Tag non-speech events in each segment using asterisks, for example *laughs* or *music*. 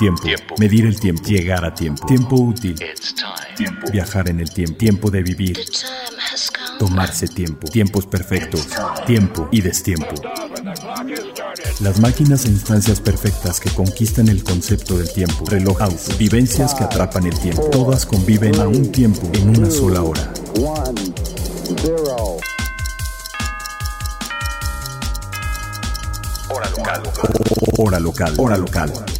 Tiempo. Medir el tiempo. Llegar a tiempo. Tiempo útil. Tiempo. Viajar en el tiempo. Tiempo de vivir. Tomarse tiempo. Tiempos perfectos. Tiempo y destiempo. Las máquinas e instancias perfectas que conquistan el concepto del tiempo. Reloj auto. Vivencias que atrapan el tiempo. Todas conviven a un tiempo en una sola hora. Hora local. Hora local. Hora local.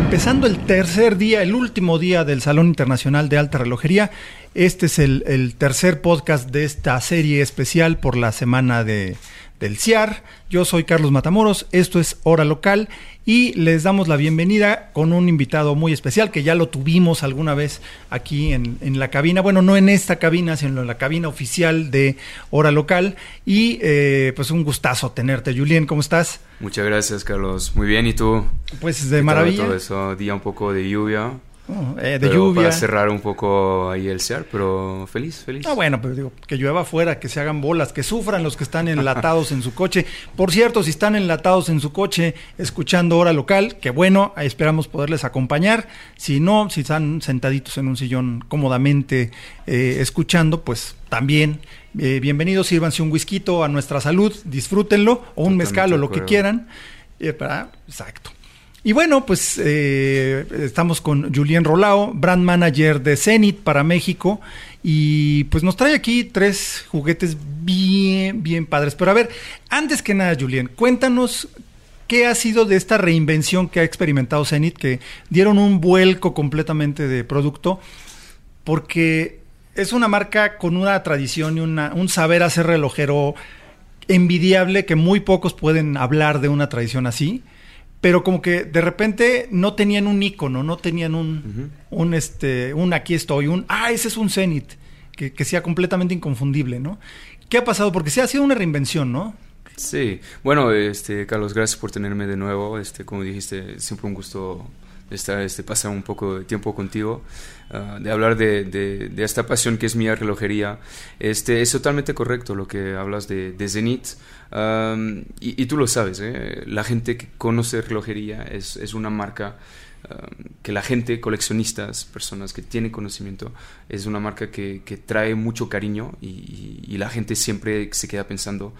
Empezando el tercer día, el último día del Salón Internacional de Alta Relojería. Este es el, tercer podcast de esta serie especial por la semana de, del CIAR. Yo soy Carlos Matamoros, esto es Hora Local y les damos la bienvenida con un invitado muy especial que ya lo tuvimos alguna vez aquí en, en la cabina, bueno, no en esta cabina, sino en la cabina oficial de Hora Local y eh, pues un gustazo tenerte. Julien, ¿cómo estás? Muchas gracias, Carlos. Muy bien, ¿y tú? Pues de maravilla. Todo eso, día un poco de lluvia. Oh, eh, de Pero lluvia. Para cerrar un poco ahí el CEAR, pero feliz, feliz. Ah, bueno, pero digo, que llueva afuera, que se hagan bolas, que sufran los que están enlatados en su coche. Por cierto, si están enlatados en su coche escuchando hora local, que bueno, esperamos poderles acompañar. Si no, si están sentaditos en un sillón cómodamente eh, escuchando, pues también eh, bienvenidos, sírvanse un whisky a nuestra salud, disfrútenlo, o un Totalmente mezcal o lo que quieran. Para, exacto. Y bueno, pues eh, estamos con Julien Rolao, brand manager de Zenit para México. Y pues nos trae aquí tres juguetes bien, bien padres. Pero a ver, antes que nada, Julien, cuéntanos qué ha sido de esta reinvención que ha experimentado Zenit, que dieron un vuelco completamente de producto, porque es una marca con una tradición y una- un saber hacer relojero envidiable que muy pocos pueden hablar de una tradición así, pero como que de repente no tenían un icono, no tenían un, un este, un aquí estoy, un ah, ese es un Zenit, que, que sea completamente inconfundible, ¿no? ¿Qué ha pasado? Porque sí ha sido una reinvención, ¿no? Sí, bueno, este, Carlos, gracias por tenerme de nuevo. Este, como dijiste, siempre un gusto estar, este, pasar un poco de tiempo contigo, ah, de hablar de, de- de esta pasión que es mi relojería. Este, es totalmente correcto lo que hablas de, de Zenith. Am, y, y tú lo sabes, ¿eh? la gente que conoce relojería es, es una marca que la gente, coleccionistas, personas que tienen conocimiento, es una marca que, que trae mucho cariño y, y- y la gente siempre se queda pensando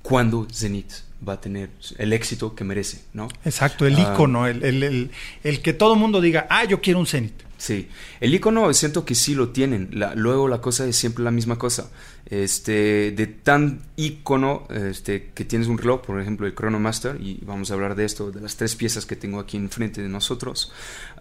cuándo Zenith va a tener el éxito que merece, ¿no? Exacto, el Ah. icono, el, el, el- el que todo mundo diga, ah, yo quiero un Zenit. Sí, el icono siento que sí lo tienen. La- luego la cosa es siempre la misma cosa. Este, de tan icono este, que tienes un reloj, por ejemplo el Chronomaster, y vamos a hablar de esto, de las tres piezas que tengo aquí enfrente de nosotros,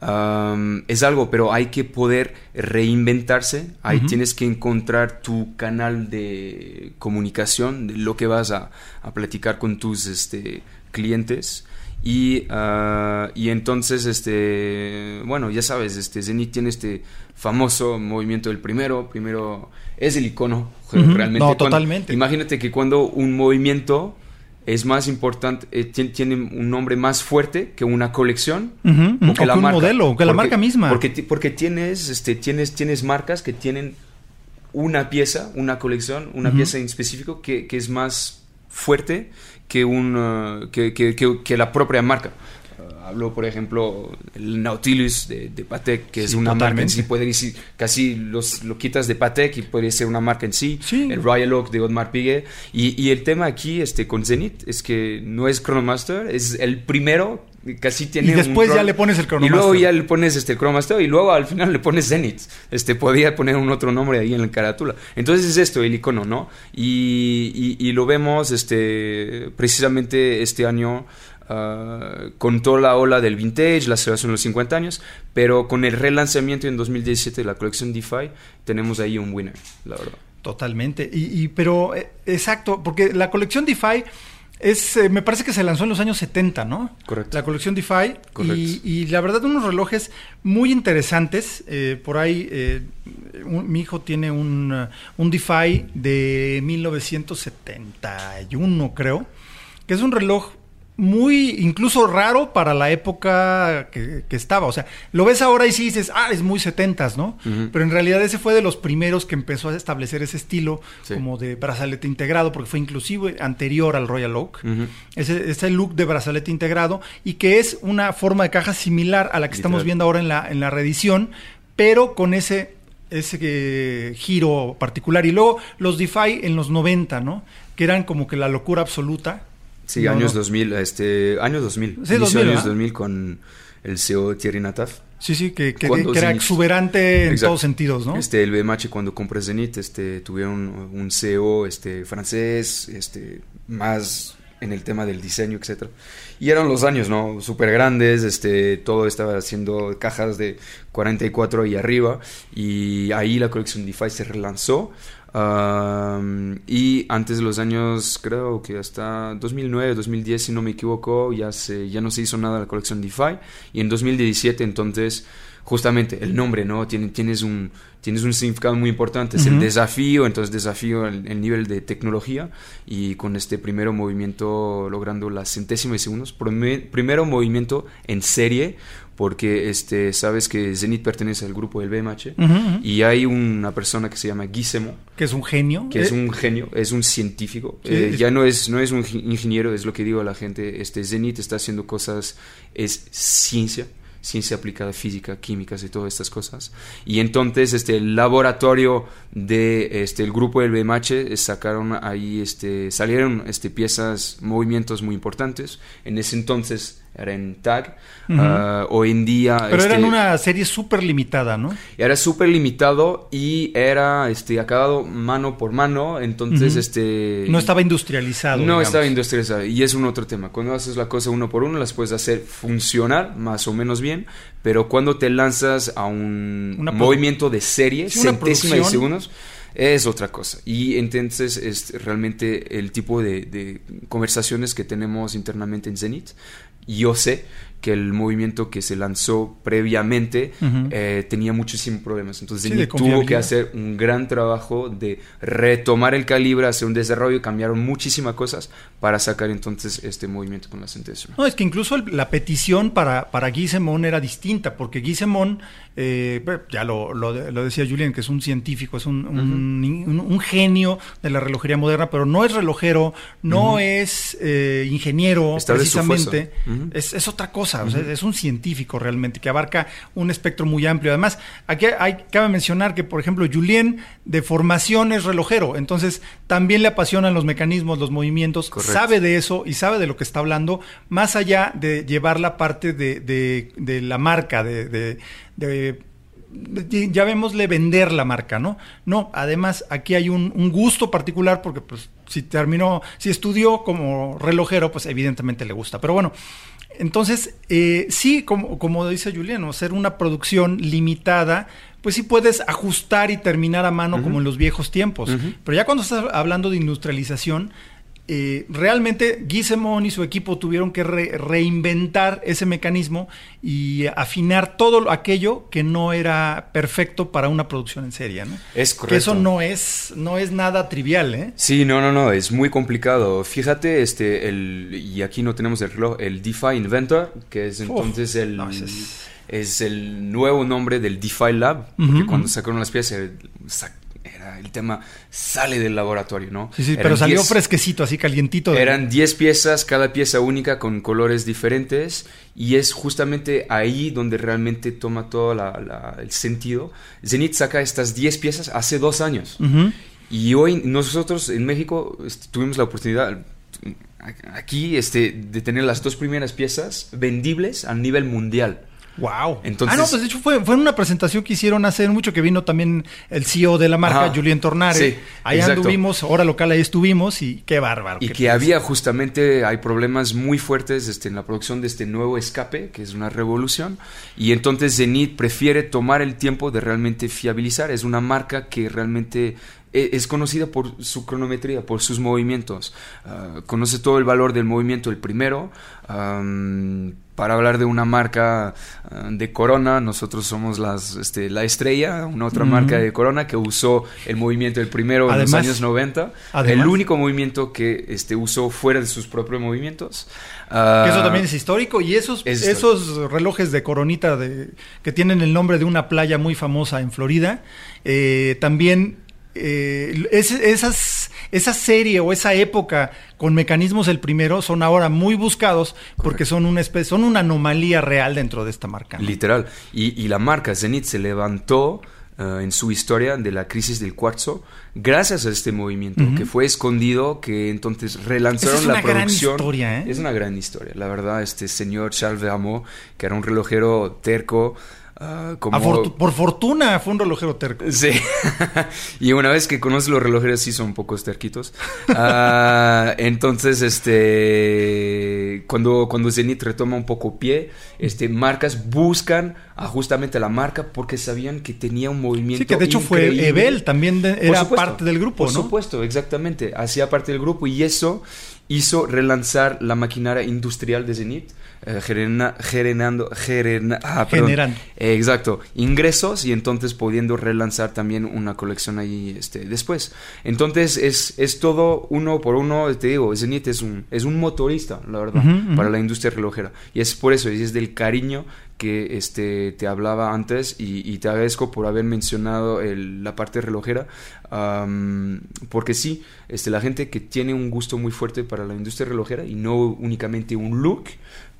am, es algo, pero hay que poder reinventarse. Ahí tienes que encontrar tu canal de comunicación, de lo que vas a, a platicar con tus este, clientes. Y, ah, y entonces, este, bueno, ya sabes, este, Zenith tiene este famoso movimiento del primero. Primero es el icono, *laughs* realmente. No, Cuando- totalmente. Imagínate que cuando un movimiento es más importante, eh, tien- tiene un nombre más fuerte que una colección. Ujú, o o que un modelo, o que la marca misma. Porque, porque tienes, este, tienes, tienes marcas que tienen una pieza, una colección, una pieza en específico que, que es más fuerte que, un, uh, que, que- que- la propia marca. Uh, hablo, por ejemplo, el Nautilus de, de Patek, que es Sí, una marca en totalmente. sí. Puede decir, casi los, lo quitas de Patek y puede ser una marca en sí. Sí. El Royal Oak de Audemars Piguet. Y, y el tema aquí este, con Zenith es que no es Chronomaster, es el primero. Casi tiene Y un después ya le pones el Y luego ya le pones este el Chronomaster y luego al final le pones Zenith. Este, podía poner un otro nombre ahí en la carátula. Entonces es esto, el icono, ¿no? Y, y- y lo vemos este, precisamente este año ah, con toda la ola del vintage, la celebración de los 50 años, pero con el relanzamiento en 2017 de la colección DeFi, tenemos ahí un winner, la verdad. Totalmente. Y, y- pero, eh, exacto, porque la colección DeFi es, eh, me parece que se lanzó en los años 70, ¿no? Correcto. La colección DeFi. Correcto. Y, y la verdad, unos relojes muy interesantes. Eh, por ahí, eh, un- mi hijo tiene un, un DeFi de 1971, creo, que es un reloj muy incluso raro para la época que, estaba. O sea, lo ves ahora y sí dices, ah, es muy setentas, ¿no? Pero en realidad ese fue de los primeros que empezó a establecer ese estilo como de brazalete integrado, porque fue inclusive anterior al Royal Oak. ese, ese, look de brazalete integrado y que es una forma de caja similar a la que estamos viendo ahora en la, en la reedición, pero con ese ese eh, giro particular. Y luego los DeFi en los 90, ¿no? Que eran como que la locura absoluta Sí, años 2000, este, años 2000. Sí, 2000, años 2000 con el CEO Thierry Nataf. Sí, sí, que, que, era exuberante en todos sentidos, ¿no? Este, el BMH cuando compré Zenith, este, tuvieron un CEO este, francés, este, más en el tema del diseño, etcétera. Y eran los años, ¿no? Súper grandes, este, todo estaba haciendo cajas de 44 y arriba, y ahí la colección DeFi se relanzó y antes de los años, creo que hasta 2009, 2010, si no me equivoco, ya, se, ya no se hizo nada la colección DeFi. Y en 2017, entonces, justamente el nombre, ¿no? tienes, un, tienes un significado muy importante, es el desafío, entonces desafío el, nivel de tecnología y con este primero movimiento logrando la centésima de segundos, primero movimiento en serie, porque este, sabes que Zenith pertenece al grupo del BMH y hay una persona que se llama Guisemo. Que es un genio. Que es eh, un genio, es un científico. Eh, ya no es, no es un ingeniero, es lo que digo a la gente. Este, Zenith está haciendo cosas, es ciencia ciencia aplicada, física, químicas y todas estas cosas. Y entonces este, el laboratorio de este, el grupo del BMH sacaron ahí, este, salieron este, piezas, movimientos muy importantes. En ese entonces era en tag. Ah, hoy en día... Pero este, una serie súper limitada, ¿no? Era súper limitado y era este, acabado mano por mano, entonces... este No estaba industrializado. No estaba industrializado y es un otro tema. Cuando haces la cosa uno por uno las puedes hacer funcionar más o menos bien, pero cuando te lanzas a un movimiento de serie, centésima de segundos es otra cosa. Y entonces es realmente el tipo de, de, conversaciones que tenemos internamente en Zenith yo sé que el movimiento que se lanzó previamente eh, tenía muchísimos problemas. Entonces tuvo que hacer un gran trabajo de retomar el calibre, hacer un desarrollo, cambiaron muchísimas cosas para sacar entonces este movimiento con la sentencia. No, es que incluso la petición para, para Guisemón era distinta, porque Guisemón, eh, ya lo, lo, decía Julián, que es un científico, es un, un, genio de la relojería moderna, pero no es relojero, no es eh, ingeniero, precisamente, es, es otra cosa es un científico realmente que abarca un espectro muy amplio. Además, aquí hay, cabe mencionar que, por ejemplo, Julien de formación es relojero, entonces también le apasionan los mecanismos, los movimientos, sabe de eso y sabe de lo que está hablando, más allá de llevar la parte de, la marca, de, ya vemosle vender la marca, ¿no? No, además aquí hay un, un, gusto particular porque pues si terminó, si estudió como relojero, pues evidentemente le gusta. Pero bueno, entonces, eh, sí, como, como dice Juliano, hacer una producción limitada, pues sí puedes ajustar y terminar a mano como en los viejos tiempos. Pero ya cuando estás hablando de industrialización, eh, realmente Guisemón y su equipo tuvieron que reinventar ese mecanismo y afinar todo aquello que no era perfecto para una producción en serie. ¿no? Es correcto. Que eso no es, no es nada trivial. ¿eh? Sí, no, no, no, es muy complicado. Fíjate, este, el, y aquí no tenemos el reloj, el DeFi Inventor, que es entonces el... es... el nuevo nombre del DeFi Lab, porque cuando sacaron las piezas, el tema sale del laboratorio, ¿no? Sí, sí, pero salió fresquecito, así calientito. Eran 10 piezas, cada pieza única con colores diferentes y es justamente ahí donde realmente toma todo el sentido. Zenith saca estas 10 piezas hace dos años y hoy nosotros en México este, tuvimos la oportunidad aquí este, de tener las dos primeras piezas vendibles a nivel mundial. Wow. Entonces, ah, no, pues de hecho fue, fue una presentación que hicieron hace mucho que vino también el CEO de la marca, Julián Tornare. Sí, ahí anduvimos, hora local ahí estuvimos y qué bárbaro. Y que había justamente, hay problemas muy fuertes este, en la producción de este nuevo escape, que es una revolución. Y entonces Zenith prefiere tomar el tiempo de realmente fiabilizar. Es una marca que realmente e, es conocida por su cronometría, por sus movimientos. Ah, conoce todo el valor del movimiento, el primero para hablar de una marca ah, de Corona, nosotros somos las, este, la estrella, una otra marca de Corona que usó el movimiento el primero en los años 90, el único movimiento que este, usó fuera de sus propios movimientos. Uh, eso también es histórico y esos, esos relojes de Coronita de, que tienen el nombre de una playa muy famosa en Florida, eh, también eh, esas, esa serie o esa época con mecanismos el primero son ahora muy buscados porque son una especie, son una anomalía real dentro de esta marca. Literal. Y, la marca Zenith se levantó eh, en su historia de la crisis del cuarzo gracias a este movimiento que fue escondido, que entonces relanzaron la producción. historia, ¿eh? Es una gran historia, la verdad. Este señor Charles Vermont, que era un relojero terco, Ah, por fortuna fue un relojero terco. Sí. *laughs* y una vez que conoces los relojeros, sí son un poco terquitos. Ah, *laughs* entonces, este. Cuando, cuando Zenith retoma un poco pie, este, marcas buscan a justamente la marca porque sabían que tenía un movimiento. Sí, que de hecho fue Ebel, también era parte del grupo, por supuesto, exactamente. Hacía parte del grupo y eso hizo relanzar la maquinaria industrial de Zenith eh, generando, ah, generando exacto, ingresos y entonces pudiendo relanzar también una colección ahí este, después. Entonces es, es todo uno por uno, te digo, Zenith es un, es un motorista, la verdad, para la industria relojera. Y es por eso, es del cariño que este, te hablaba antes y, te agradezco por haber mencionado la parte relojera, porque sí, este, la gente que tiene un gusto muy fuerte para la industria relojera y no únicamente un look,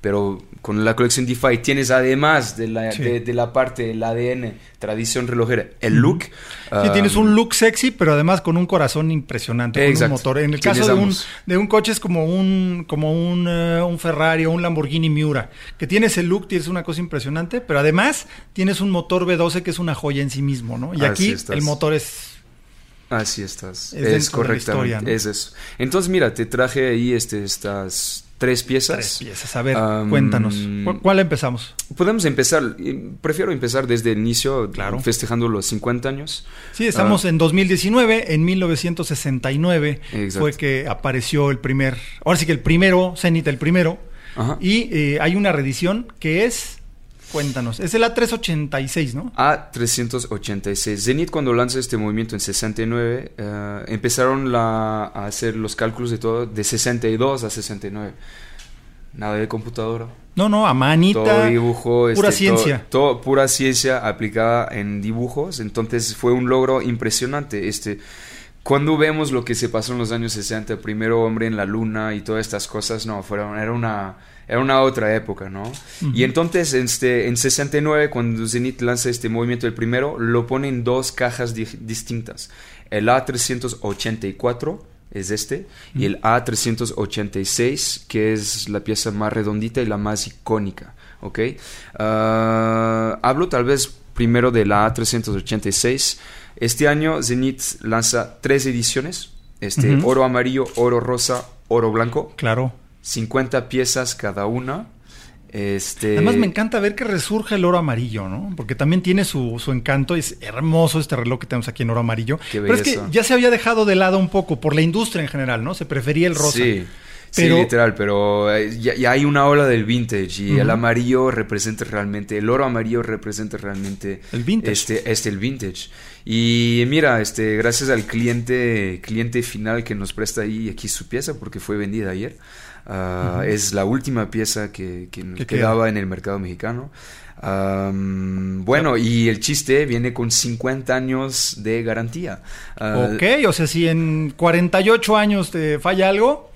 pero con la colección DeFi tienes además de la, de, la parte del ADN, tradición relojera, el look. Sí, tienes un look sexy, pero además con un corazón impresionante, con un motor. En el caso de un, de un, coche es como un, como un, eh, un, Ferrari o un Lamborghini Miura, que tienes el look, tienes una cosa impresionante, pero además tienes un motor V12 que es una joya en sí mismo, ¿no? Y aquí el motor es Así estás. Es. Es eso. Entonces, mira, te traje ahí este, estas tres piezas. Tres piezas. A ver, cuéntanos. ¿Cuál empezamos? Podemos empezar, prefiero empezar desde el inicio, claro. festejando los 50 años. Sí, estamos ah. en 2019, en 1969 fue que apareció el primer, ahora sí que el primero, Zenith el primero, y eh, hay una reedición que es Cuéntanos, es el A386, ¿no? A386. Zenith cuando lanza este movimiento en 69, eh, empezaron a hacer los cálculos de todo de 62 a 69. Nada de computadora. No, no, a manita. Todo dibujo. Pura este, ciencia. Todo, pura ciencia aplicada en dibujos. Entonces fue un logro impresionante. Este, cuando vemos lo que se pasó en los años 60, el primero hombre en la luna y todas estas cosas, no, fueron, era una era una otra época, ¿no? Y entonces este, en 69, cuando Zenith lanza este movimiento, el primero, lo pone en dos cajas distintas. El A384 es este, y el A386, que es la pieza más redondita y la más icónica, ¿ok? Ah, hablo tal vez primero de la A386. Este año Zenith lanza tres ediciones, este, oro amarillo, oro rosa, oro blanco. Claro 50 piezas cada una. Este... Además me encanta ver que resurge el oro amarillo, ¿no? Porque también tiene su, su encanto, es hermoso este reloj que tenemos aquí en oro amarillo. Pero es que ya se había dejado de lado un poco por la industria en general, ¿no? Se prefería el rosa. Sí. Sí, literal, pero eh, ya, hay una ola del vintage y el amarillo representa realmente, el oro amarillo representa realmente el vintage. Este, este el vintage. Y mira, este, gracias al cliente, cliente final que nos presta ahí aquí su pieza porque fue vendida ayer. Ah, es la última pieza que, quedaba en el mercado mexicano. bueno, y el chiste viene con 50 años de garantía. Ah, ok, o sea, si en 48 años te falla algo.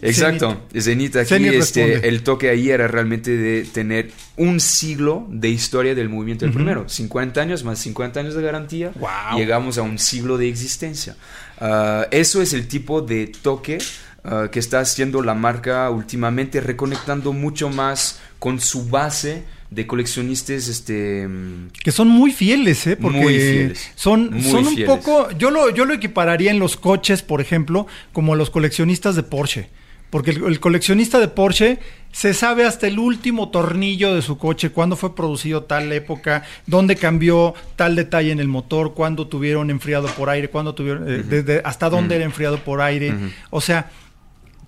Exacto, Zenith, aquí este, el toque ahí era realmente de tener un siglo de historia del movimiento del primero. 50 años más 50 años de garantía. Llegamos a un siglo de existencia. Ah, eso es el tipo de toque Ah, que está haciendo la marca últimamente, reconectando mucho más con su base de coleccionistas este que son muy fieles eh porque son son un poco yo lo yo lo equipararía en los coches por ejemplo como los coleccionistas de Porsche porque el, coleccionista de Porsche se sabe hasta el último tornillo de su coche, cuándo fue producido tal época, dónde cambió tal detalle en el motor, cuándo tuvieron enfriado por aire, cuándo tuvieron, eh, desde, hasta dónde era enfriado por aire. O sea,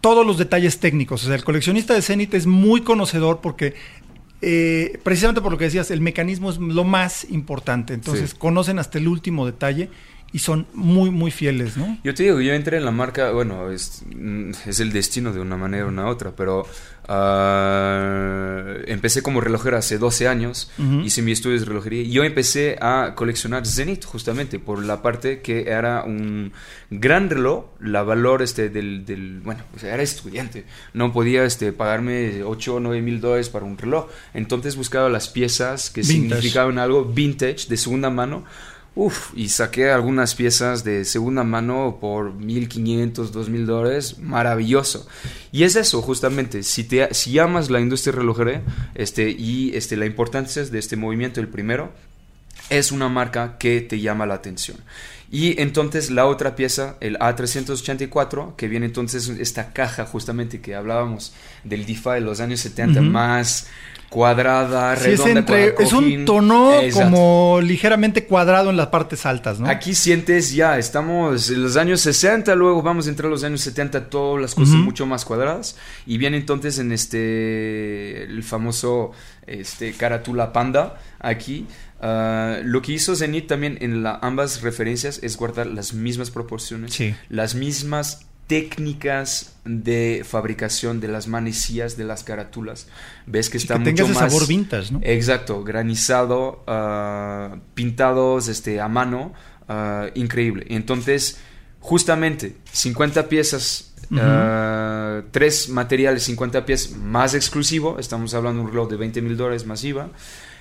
todos los detalles técnicos. O sea, el coleccionista de Zenith es muy conocedor porque eh, precisamente por lo que decías, el mecanismo es lo más importante. Entonces, conocen hasta el último detalle y son muy, muy fieles, ¿no? Yo te digo, yo entré en la marca, bueno, es, es el destino de una manera o una otra, pero uh, empecé como relojero hace 12 años, hice mi estudio de relojería y yo empecé a coleccionar Zenith justamente por la parte que era un gran reloj, la valor este del, del bueno, o sea, era estudiante, no podía este, pagarme 8 o 9 mil dólares para un reloj, entonces buscaba las piezas que significaban algo vintage, de segunda mano, Uf, y saqué algunas piezas de segunda mano por 1500, 2000 dólares, maravilloso. Y es eso, justamente, si, te, si amas la industria relojera este, y este, la importancia de este movimiento, el primero, es una marca que te llama la atención. Y entonces la otra pieza, el A384, que viene entonces esta caja justamente que hablábamos del DeFi de los años 70, más cuadrada, redonda. Es, un tono como ligeramente cuadrado en las partes altas, ¿no? Aquí sientes ya, estamos en los años 60, luego vamos a entrar a los años 70, todas las cosas mucho más cuadradas. Y viene entonces en este, el famoso este, Caratula Panda, aquí. Ah, lo que hizo Zenith también en la, ambas referencias es guardar las mismas proporciones, las mismas técnicas de fabricación de las manecillas de las carátulas. Ves que está mucho más sabor vintage, ¿no? Exacto, granizado, uh, pintados este a mano, uh, increíble. Entonces, justamente 50 piezas uh, tres materiales, 50 piezas más exclusivo, estamos hablando de un reloj de 20 mil dólares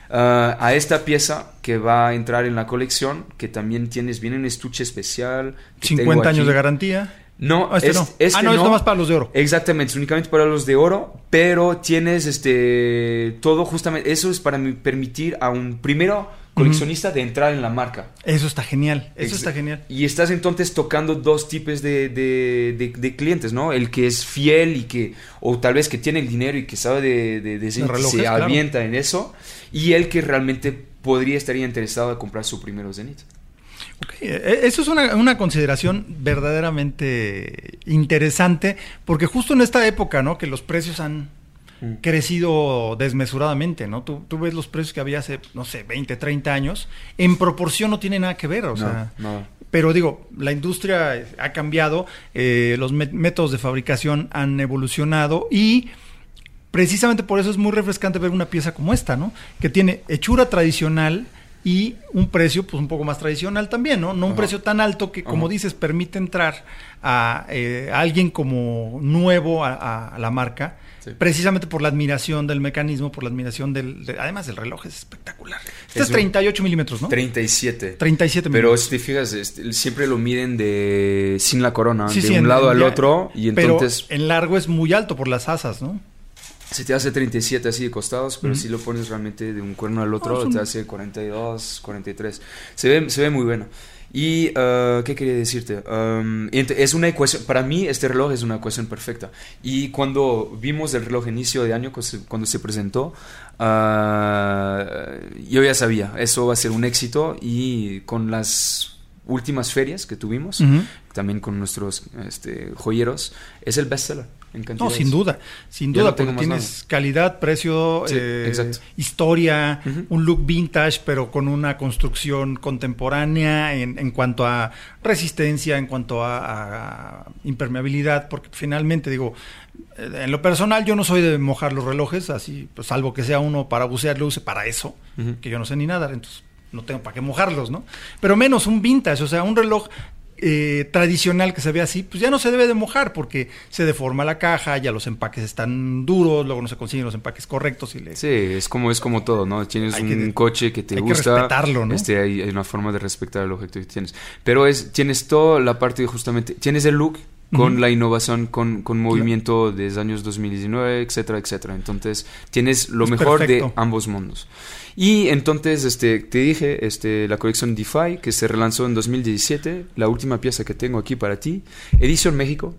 masiva, a esta pieza que va a entrar en la colección, que también tienes, viene un estuche especial. 50 años de garantía. No, este no. ah, no, es nomás para los de oro. Exactamente, es únicamente para los de oro, pero tienes este todo justamente, eso es para permitir a un primero coleccionista de entrar en la marca. Eso está genial, eso está genial. Y estás entonces tocando dos tipos de, de, clientes, ¿no? El que es fiel y que, o tal vez que tiene el dinero y que sabe de, de, se avienta en eso, y el que realmente podría estar interesado en comprar su primero Zenith. E, eso es una, consideración verdaderamente interesante, porque justo en esta época, ¿no? Que los precios han mm. crecido desmesuradamente, ¿no? Tú, ves los precios que había hace, no sé, 20, 30 años, en proporción no tiene nada que ver, o sea... Pero digo, la industria ha cambiado, eh, los métodos de fabricación han evolucionado y precisamente por eso es muy refrescante ver una pieza como esta, ¿no? Que tiene hechura tradicional, y un precio pues un poco más tradicional también, ¿no? No un precio tan alto que, como dices, permite entrar a, eh, alguien como nuevo a, la marca, precisamente por la admiración del mecanismo, por la admiración del... además, el reloj es espectacular. Este es, 38 milímetros, ¿no? 37. 37 Pero si te fijas, este, siempre lo miden de sin la corona, de un lado al otro, y entonces... Pero en largo es muy alto por las asas, ¿no? Se te hace 37 así de costados, pero si lo pones realmente de un cuerno al otro, te hace 42, 43. Se ve, se ve muy bueno. Y, uh, ¿qué quería decirte? Um, es una ecuación, para mí este reloj es una ecuación perfecta. Y cuando vimos el reloj inicio de año, cuando se presentó, uh, yo ya sabía, eso va a ser un éxito y con las últimas ferias que tuvimos, también con nuestros este, joyeros, es el bestseller. No, sin duda, sin duda, porque tienes calidad, precio, eh, historia, un look vintage, pero con una construcción contemporánea en, en cuanto a resistencia, en cuanto a, impermeabilidad, porque finalmente digo, eh, en lo personal yo no soy de mojar los relojes, así, pues, salvo que sea uno para bucear, lo use para eso, que yo no sé ni nada, entonces no tengo para qué mojarlos, ¿no? Pero menos un vintage, o sea, un reloj eh, tradicional que se ve así, pues ya no se debe de mojar porque se deforma la caja, ya los empaques están duros, luego no se consiguen los empaques correctos. Y le... Sí, es como, es como todo, ¿no? Tienes un coche que te hay gusta. Que respetarlo, ¿no? Este, hay, una forma de respetar el objeto que tienes. Pero es, tienes toda la parte de justamente, tienes el look con la innovación, con, con movimiento de desde años 2019, etcétera, etcétera. Entonces, tienes lo mejor de ambos mundos. Y entonces este, te dije, este, la colección DeFi, que se relanzó en 2017, la última pieza que tengo aquí para ti, Edición México,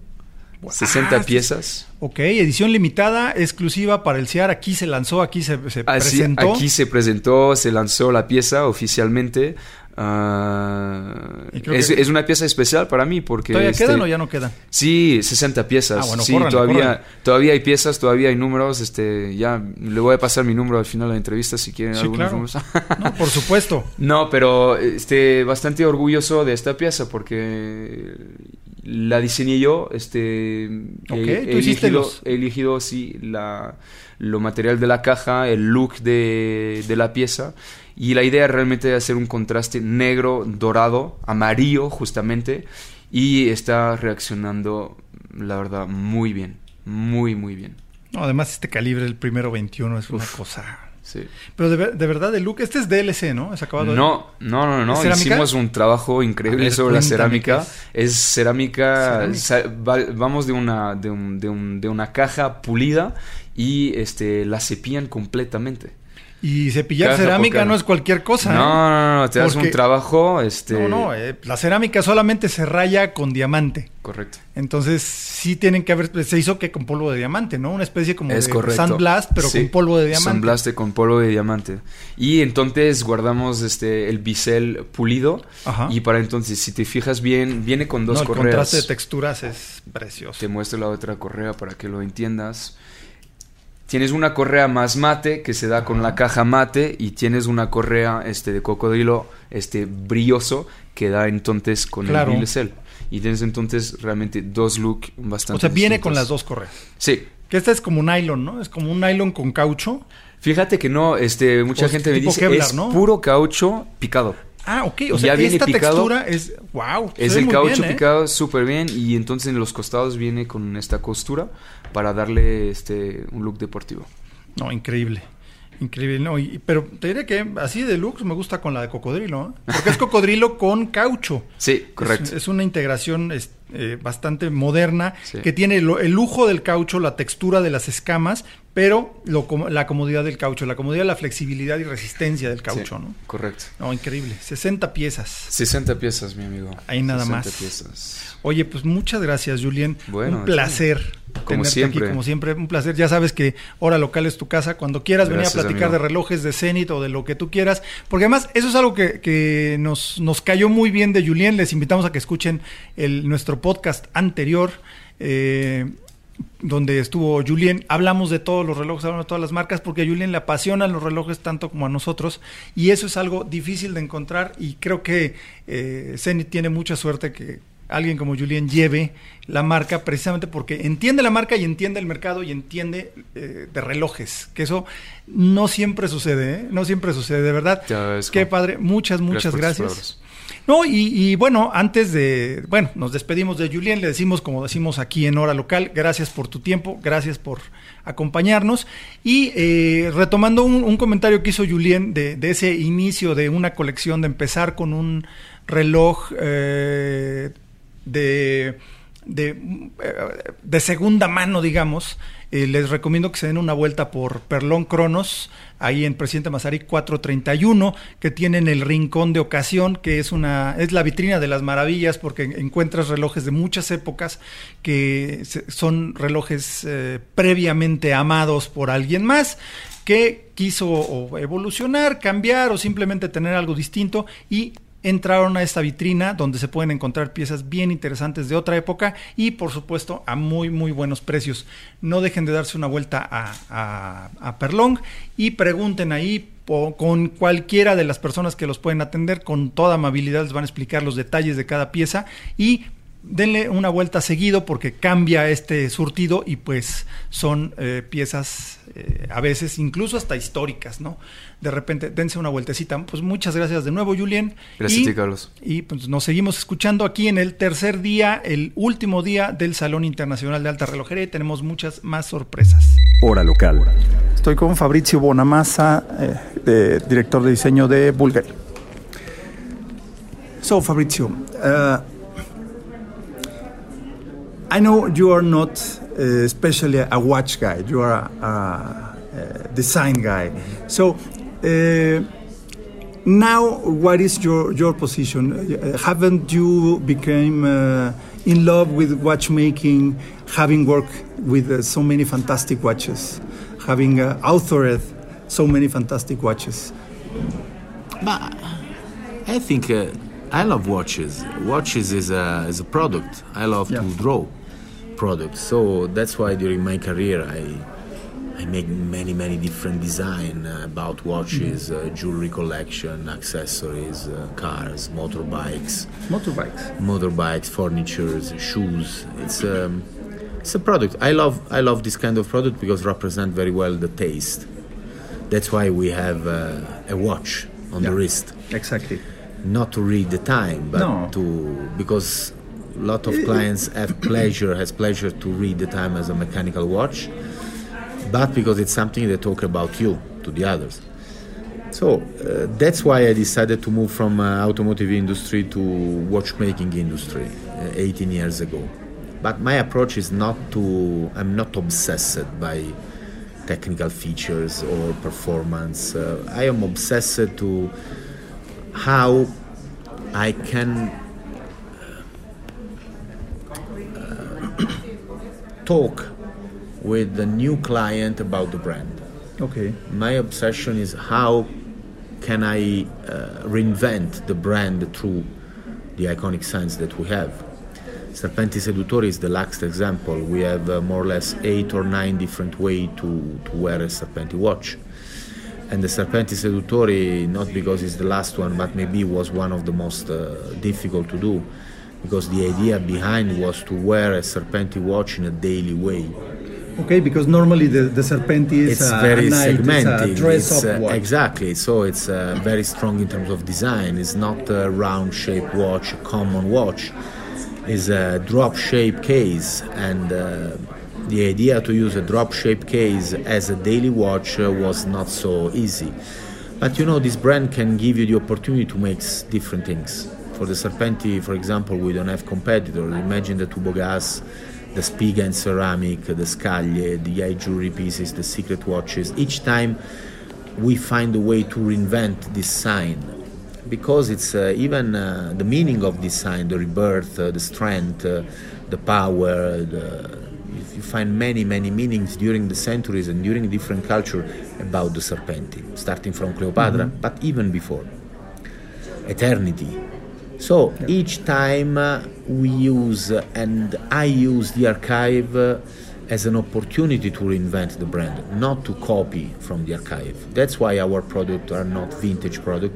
60 piezas. Ok, edición limitada, exclusiva para el CIAR. Aquí se lanzó, aquí se, presentó. Aquí se presentó, se lanzó la pieza oficialmente. Ah, es, una pieza especial para mí porque... ¿Todavía quedan este, o ya no quedan? Sí, 60 piezas. Ah, bueno, sí, todavía, todavía hay piezas, todavía hay números. Este, ya le voy a pasar mi número al final de la entrevista si quieren sí, algunos no, por supuesto. *laughs* No, pero este, bastante orgulloso de esta pieza porque la diseñé yo. Este, he, elegido, he elegido, sí, la, lo material de la caja, el look de, de la pieza. Y la idea realmente es hacer un contraste negro, dorado, amarillo justamente. Y está reaccionando, la verdad, muy bien. Muy, muy bien. además este calibre, el primero 21, es una cosa... Sí. Pero de, verdad, el look, este es DLC, ¿no? Es acabado no, no, no, no. Hicimos un trabajo increíble sobre la cerámica. Es, cerámica, vamos de una, de, un, de, un, de una caja pulida y este, la cepillan completamente. Y cepillar cerámica no es cualquier cosa. No, ¿eh? no, no, te das un trabajo. Este... No, no, eh, la cerámica solamente se raya con diamante. Correcto. Entonces, sí tienen que haber. Se hizo que con polvo de diamante, ¿no? Una especie como de sandblast, pero con polvo de diamante. Sandblast con polvo de diamante. Y entonces guardamos este el bisel pulido. Ajá. Y para entonces, si te fijas bien, viene con dos correas. El contraste de texturas es precioso. Te muestro la otra correa para que lo entiendas. Tienes una correa más mate que se da con la caja mate y tienes una correa este, de cocodrilo este, brilloso que da entonces con el bilesel. Y tienes entonces realmente dos looks bastante O sea, viene con las dos correas. Sí. Que esta es como un nylon, ¿no? Es como un nylon con caucho. Fíjate que no, este, mucha gente me dice es puro caucho picado. Ah, ok. O sea, esta textura es. ¡Wow! Es el caucho ¿eh? picado súper bien. Y entonces en los costados viene con esta costura para darle este un look deportivo. No, increíble. Increíble, no, pero te diré que así de looks me gusta con la de cocodrilo, ¿eh? porque es *laughs* cocodrilo con caucho. Sí, correcto. Es, una integración eh, bastante moderna que tiene el lujo del caucho, la textura de las escamas, pero lo, la comodidad del caucho, la comodidad, la flexibilidad y resistencia del caucho, ¿no? Correcto. No, increíble. 60 piezas. 60 piezas, mi amigo. Ahí nada 60 más. piezas. Oye, pues muchas gracias, Julien. Bueno, un placer como siempre. aquí, como siempre, un placer. Ya sabes que Hora Local es tu casa. Cuando quieras venir a platicar de relojes de Zenit o de lo que tú quieras. Porque además, eso es algo que, nos, nos cayó muy bien de Julien. Les invitamos a que escuchen el, nuestro podcast anterior. Eh, donde estuvo Julien, hablamos de todos los relojes, hablamos de todas las marcas, porque a Julien le apasionan los relojes tanto como a nosotros, y eso es algo difícil de encontrar, y creo que eh, Zenith tiene mucha suerte que alguien como Julien lleve la marca, precisamente porque entiende la marca y entiende el mercado y entiende eh, de relojes, que eso no siempre sucede, ¿eh? no siempre sucede, de verdad. Qué padre, muchas, muchas gracias. No, y, bueno, antes de, bueno, nos despedimos de Julien, le decimos, como decimos aquí en Hora Local, gracias por tu tiempo, gracias por acompañarnos. Y eh, retomando un, comentario que hizo Julien de, ese inicio de una colección, de empezar con un reloj eh, de, de, de segunda mano, digamos, eh, les recomiendo que se den una vuelta por Perlón Cronos, ahí en Presidente Mazarí 431, que tienen el Rincón de Ocasión, que es una es la vitrina de las maravillas porque encuentras relojes de muchas épocas que son relojes eh, previamente amados por alguien más que quiso evolucionar, cambiar o simplemente tener algo distinto y entraron a esta vitrina donde se pueden encontrar piezas bien interesantes de otra época y por supuesto a muy muy buenos precios. No dejen de darse una vuelta a, a, Perlong y pregunten ahí con cualquiera de las personas que los pueden atender, con toda amabilidad les van a explicar los detalles de cada pieza y denle una vuelta seguido porque cambia este surtido y pues son eh, piezas eh, a veces incluso hasta históricas, ¿no? De repente dense una vueltecita. Pues muchas gracias de nuevo, Julien. Gracias, y, Carlos. Y pues nos seguimos escuchando aquí en el tercer día, el último día del Salón Internacional de Alta Relojería y tenemos muchas más sorpresas. Hora local. Estoy con Fabrizio Bonamassa, eh, director de diseño de Bulgari. So, Fabrizio, uh, I know you are not uh, especially a watch guy. You are a, a, a design guy. So uh, now, what is your your position? Haven't you become uh, in love with watchmaking, having worked with uh, so many fantastic watches, having uh, authored so many fantastic watches? But I think uh, I love watches. Watches is a, is a product. I love yeah. to draw products. So that's why during my career I I make many many different design uh, about watches, mm-hmm. uh, jewelry collection, accessories, uh, cars, motorbikes, motorbikes, motorbikes, furniture, shoes. It's um, it's a product. I love I love this kind of product because represent very well the taste. That's why we have uh, a watch on yeah, the wrist. Exactly not to read the time, but no. to because lot of clients have pleasure has pleasure to read the time as a mechanical watch, but because it's something they talk about you to the others. So uh, that's why I decided to move from uh, automotive industry to watchmaking industry uh, 18 years ago. But my approach is not to I'm not obsessed by technical features or performance. Uh, I am obsessed to how I can talk with the new client about the brand. Okay. My obsession is how can I uh, reinvent the brand through the iconic signs that we have. Serpenti Seduttori is the last example. We have uh, more or less eight or nine different ways to, to wear a Serpenti watch and the Serpenti Seduttori, not because it's the last one, but maybe was one of the most uh, difficult to do, because the idea behind was to wear a Serpenti watch in a daily way. Okay, because normally the, the Serpenti is it's a, very a night, segmented. It's a dress up uh, watch. Exactly, so it's uh, very strong in terms of design. It's not a round shaped watch, a common watch. It's a drop shaped case and uh, the idea to use a drop shaped case as a daily watch uh, was not so easy. But you know, this brand can give you the opportunity to make different things. For the Serpenti, for example, we don't have competitors. Imagine the Tubogas, the Spiga and ceramic, the Scaglie, the eye jewelry pieces, the secret watches. Each time we find a way to reinvent this sign because it's uh, even uh, the meaning of this sign, the rebirth, uh, the strength, uh, the power, the you find many, many meanings during the centuries and during different culture about the Serpenti, starting from Cleopatra, mm-hmm. but even before. Eternity. So yeah. each time uh, we use, uh, and I use the archive uh, as an opportunity to reinvent the brand, not to copy from the archive. That's why our products are not vintage product.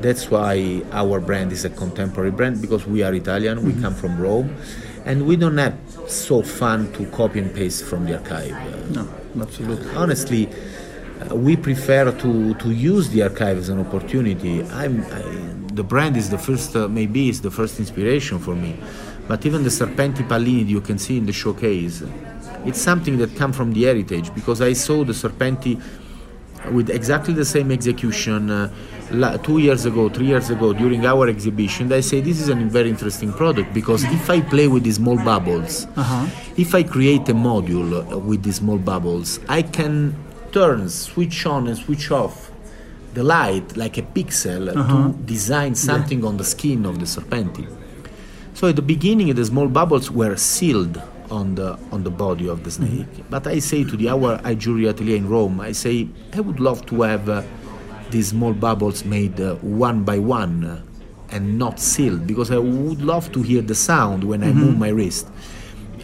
That's why our brand is a contemporary brand because we are Italian, mm-hmm. we come from Rome and we don't have so fun to copy and paste from the archive. No, absolutely. Honestly, uh, we prefer to, to use the archive as an opportunity. I'm, I, the brand is the first, uh, maybe is the first inspiration for me. But even the Serpenti Pallini you can see in the showcase, it's something that comes from the heritage because I saw the Serpenti with exactly the same execution uh, two years ago, three years ago, during our exhibition, I say this is a very interesting product because if I play with these small bubbles, uh-huh. if I create a module with these small bubbles, I can turn, switch on, and switch off the light like a pixel uh-huh. to design something yeah. on the skin of the Serpenti. So at the beginning, the small bubbles were sealed on the on the body of the snake. Mm-hmm. But I say to the our eye jewelry atelier in Rome, I say I would love to have. Uh, these small bubbles made uh, one by one uh, and not sealed because I would love to hear the sound when I mm-hmm. move my wrist.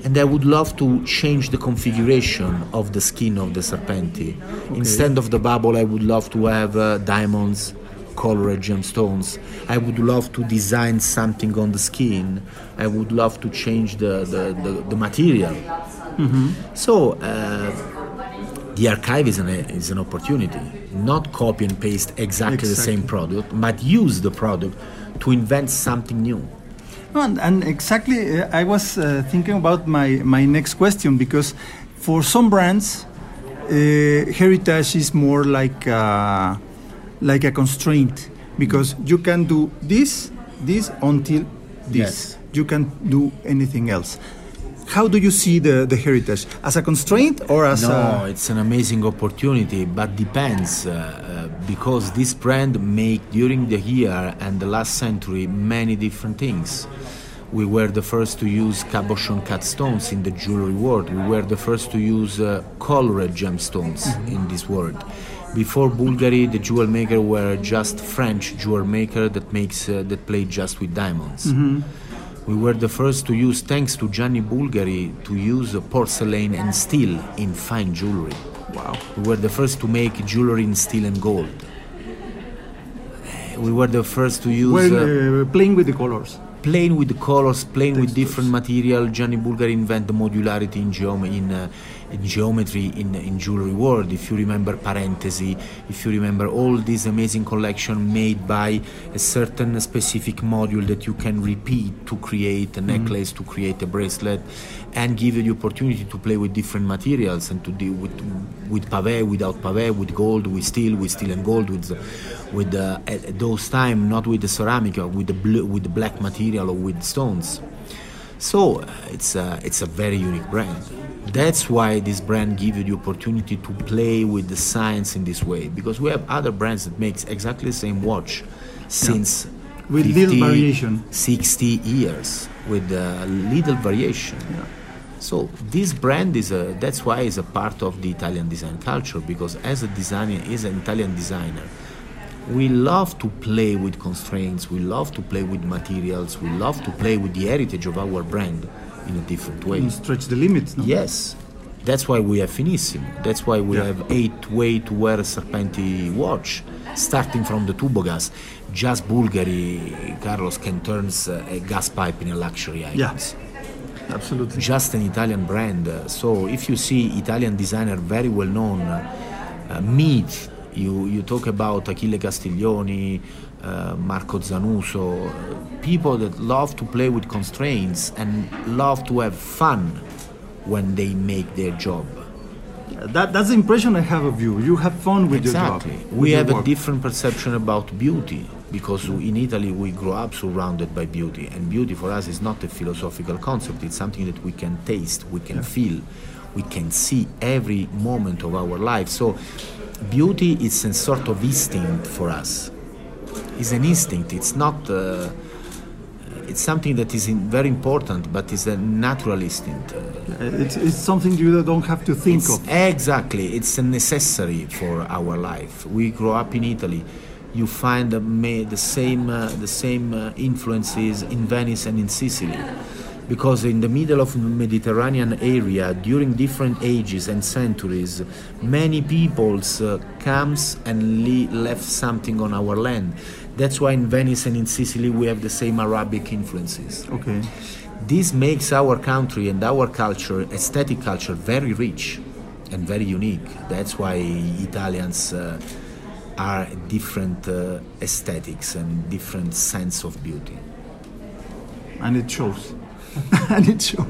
And I would love to change the configuration of the skin of the Serpenti. Okay. Instead of the bubble, I would love to have uh, diamonds, colored gemstones. I would love to design something on the skin. I would love to change the, the, the, the material. Mm-hmm. So, uh, the archive is an, is an opportunity, not copy and paste exactly, exactly, the same product, but use the product to invent something new. And, and, exactly, uh, I was uh, thinking about my, my next question because for some brands, uh, heritage is more like a, like a constraint because you can do this, this until this. Yes. You can do anything else how do you see the, the heritage as a constraint or as no, a it's an amazing opportunity but depends uh, uh, because this brand make during the year and the last century many different things we were the first to use cabochon cut stones in the jewelry world we were the first to use uh, colored gemstones mm-hmm. in this world Before Bulgari, the jewel maker were just French jewel maker that makes uh, that played just with diamonds. Mm-hmm. We were the first to use, thanks to Gianni Bulgari, to use porcelain and steel in fine jewelry. Wow. We were the first to make jewelry in steel and gold. We were the first to use. Well, uh, uh, playing with the colors playing with the colors, playing with different material. Gianni Bulgari invented modularity in, geom- in, uh, in geometry in, in jewelry world. If you remember Parentesi, if you remember all this amazing collection made by a certain specific module that you can repeat to create a mm-hmm. necklace, mm-hmm. to create a bracelet, and give you the opportunity to play with different materials and to deal with with pavé, without pavé, with gold, with steel, with steel and gold, with with uh, at those time not with the ceramic or with the blue, with the black material or with stones. So uh, it's a, it's a very unique brand. That's why this brand gives you the opportunity to play with the science in this way because we have other brands that makes exactly the same watch since yeah. with 50, little variation 60 years with a little variation. Yeah. So this brand is a that's why it's a part of the Italian design culture because as a designer, as an Italian designer, we love to play with constraints, we love to play with materials, we love to play with the heritage of our brand in a different way. And stretch the limits, no? Yes. That's why we have Finissimo. That's why we yeah. have eight way to wear a Serpenti watch, starting from the tubogas. Just Bulgari, Carlos, can turn a gas pipe in a luxury item. Yes. Absolutely. Just an Italian brand. So if you see Italian designer very well known uh, meet you, you talk about Achille Castiglioni, uh, Marco Zanuso, people that love to play with constraints and love to have fun when they make their job. That, that's the impression I have of you. You have fun with exactly. your job. We have a different perception about beauty because in Italy we grow up surrounded by beauty, and beauty for us is not a philosophical concept. It's something that we can taste, we can yeah. feel, we can see every moment of our life. So beauty is a sort of instinct for us. It's an instinct. It's not. Uh, it's something that is in, very important, but it's a natural instinct. Uh, it's, it's, something you don't have to think of. Exactly. It's a necessary for our life. We grow up in Italy. You find the, the same uh, the same uh, influences in Venice and in Sicily because in the middle of the Mediterranean area during different ages and centuries many peoples uh, comes and le- left something on our land. That's why in Venice and in Sicily we have the same Arabic influences. Okay. This makes our country and our culture aesthetic culture very rich and very unique. That's why Italians uh, are different uh, aesthetics and different sense of beauty. And it shows and it shows.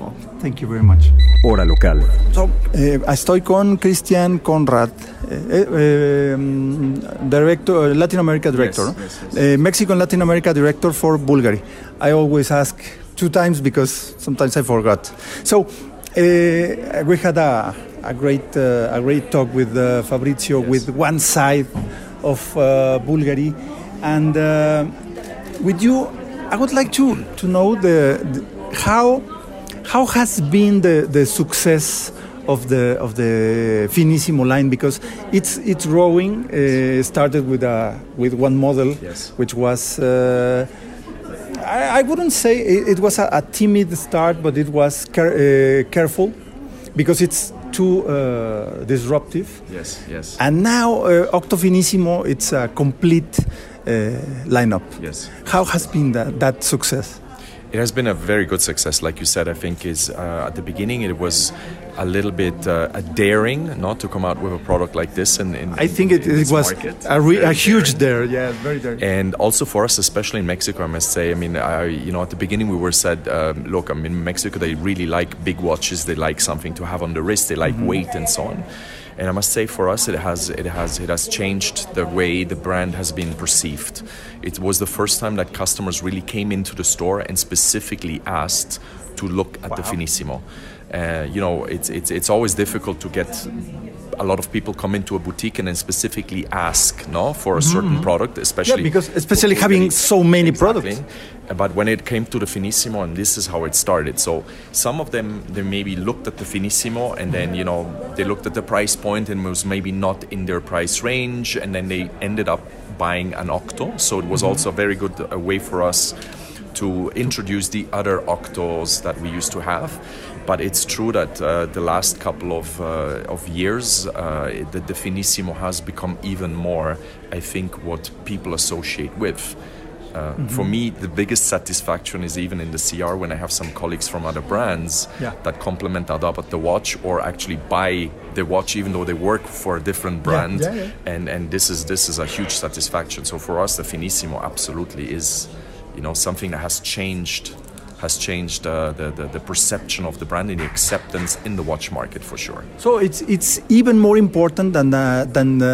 Oh, thank you very much. Hora local. So, eh, estoy con Christian Conrad, eh, eh, director, Latin America director, yes, yes, yes. Mexican Latin America director for Bulgari. I always ask two times because sometimes I forgot. So, we had a, a great uh, a great talk with uh, Fabrizio with one side of uh, Bulgari, and uh, with you I would like to, to know the, the how how has been the, the success of the of the Finissimo line because it's it's growing. Uh, started with a with one model, yes. which was. Uh, I, I, wouldn't say it, it was a, a, timid start, but it was care, uh, careful because it's too uh, disruptive. Yes, yes. And now uh, Octo Finissimo, it's a complete lineup. Yes. How has been that, that success? It has been a very good success, like you said. I think is uh, at the beginning it was a little bit uh, a daring not to come out with a product like this. In, in I think it, it was a, re- a, huge dare, yeah, very daring. And also for us, especially in Mexico, I must say. I mean, I, you know, at the beginning we were said, um, look, I mean, in Mexico they really like big watches. They like something to have on the wrist. They like mm-hmm. weight and so on and I must say for us it has it has it has changed the way the brand has been perceived. It was the first time that customers really came into the store and specifically asked to look at wow. the Finissimo. Uh, you know, it's, it's, it's always difficult to get a lot of people come into a boutique and then specifically ask no for a certain mm-hmm. product, especially yeah, because especially having so many exactly. products. But when it came to the Finissimo, and this is how it started. So some of them they maybe looked at the Finissimo and then you know they looked at the price point and was maybe not in their price range, and then they ended up buying an Octo. So it was mm-hmm. also a very good uh, way for us to introduce the other Octos that we used to have. But it's true that uh, the last couple of, uh, of years, uh, the, the Finissimo has become even more, I think, what people associate with. Uh, mm-hmm. For me, the biggest satisfaction is even in the CR when I have some colleagues from other brands yeah. that compliment Adapt the watch or actually buy the watch even though they work for a different brand. Yeah, yeah, and and this is this is a huge satisfaction. So for us, the Finissimo absolutely is, you know, something that has changed has changed uh, the, the, the, perception of the brand and the acceptance in the watch market for sure. So it's it's even more important than uh, than uh,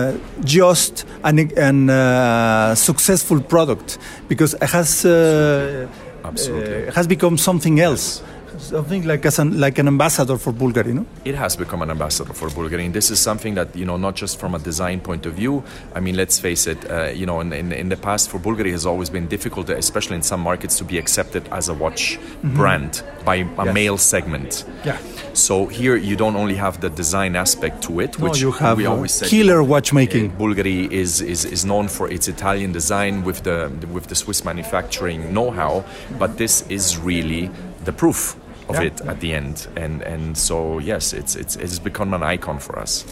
just an, an uh, successful product because it has uh, Absolutely. Uh, has become something else. Yes something like as an, like an ambassador for Bulgari, no? It has become an ambassador for Bulgari, and this is something that you know not just from a design point of view. I mean, let's face it. Uh, you know, in, in, in, the past, for Bulgari has always been difficult, especially in some markets, to be accepted as a watch mm-hmm. brand by a yes. male segment. Yeah. So here you don't only have the design aspect to it, which no, you have we always said, killer watchmaking. Uh, Bulgari is, is is known for its Italian design with the with the Swiss manufacturing know-how, but this is really the proof of yeah. it at the end. And and so yes, it's it's it's become an icon for us.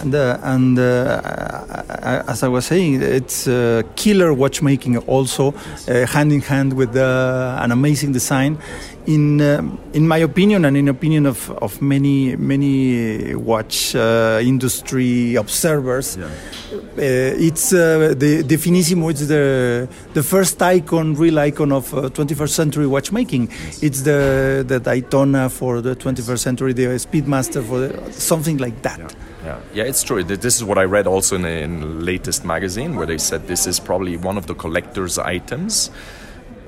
And uh, and uh, as I was saying, it's uh, killer watchmaking also, uh, hand in hand with an amazing design. In um, in my opinion, and in opinion of, of many many watch uh, industry observers, yeah. Uh, it's the the Finissimo. It's the the first icon, real icon of 21st century watchmaking. Yes. It's the the Daytona for the 21st century, the Speedmaster for the, something like that. Yeah. Yeah, yeah, it's true. This is what I read also in the, in the latest magazine, where they said this is probably one of the collector's items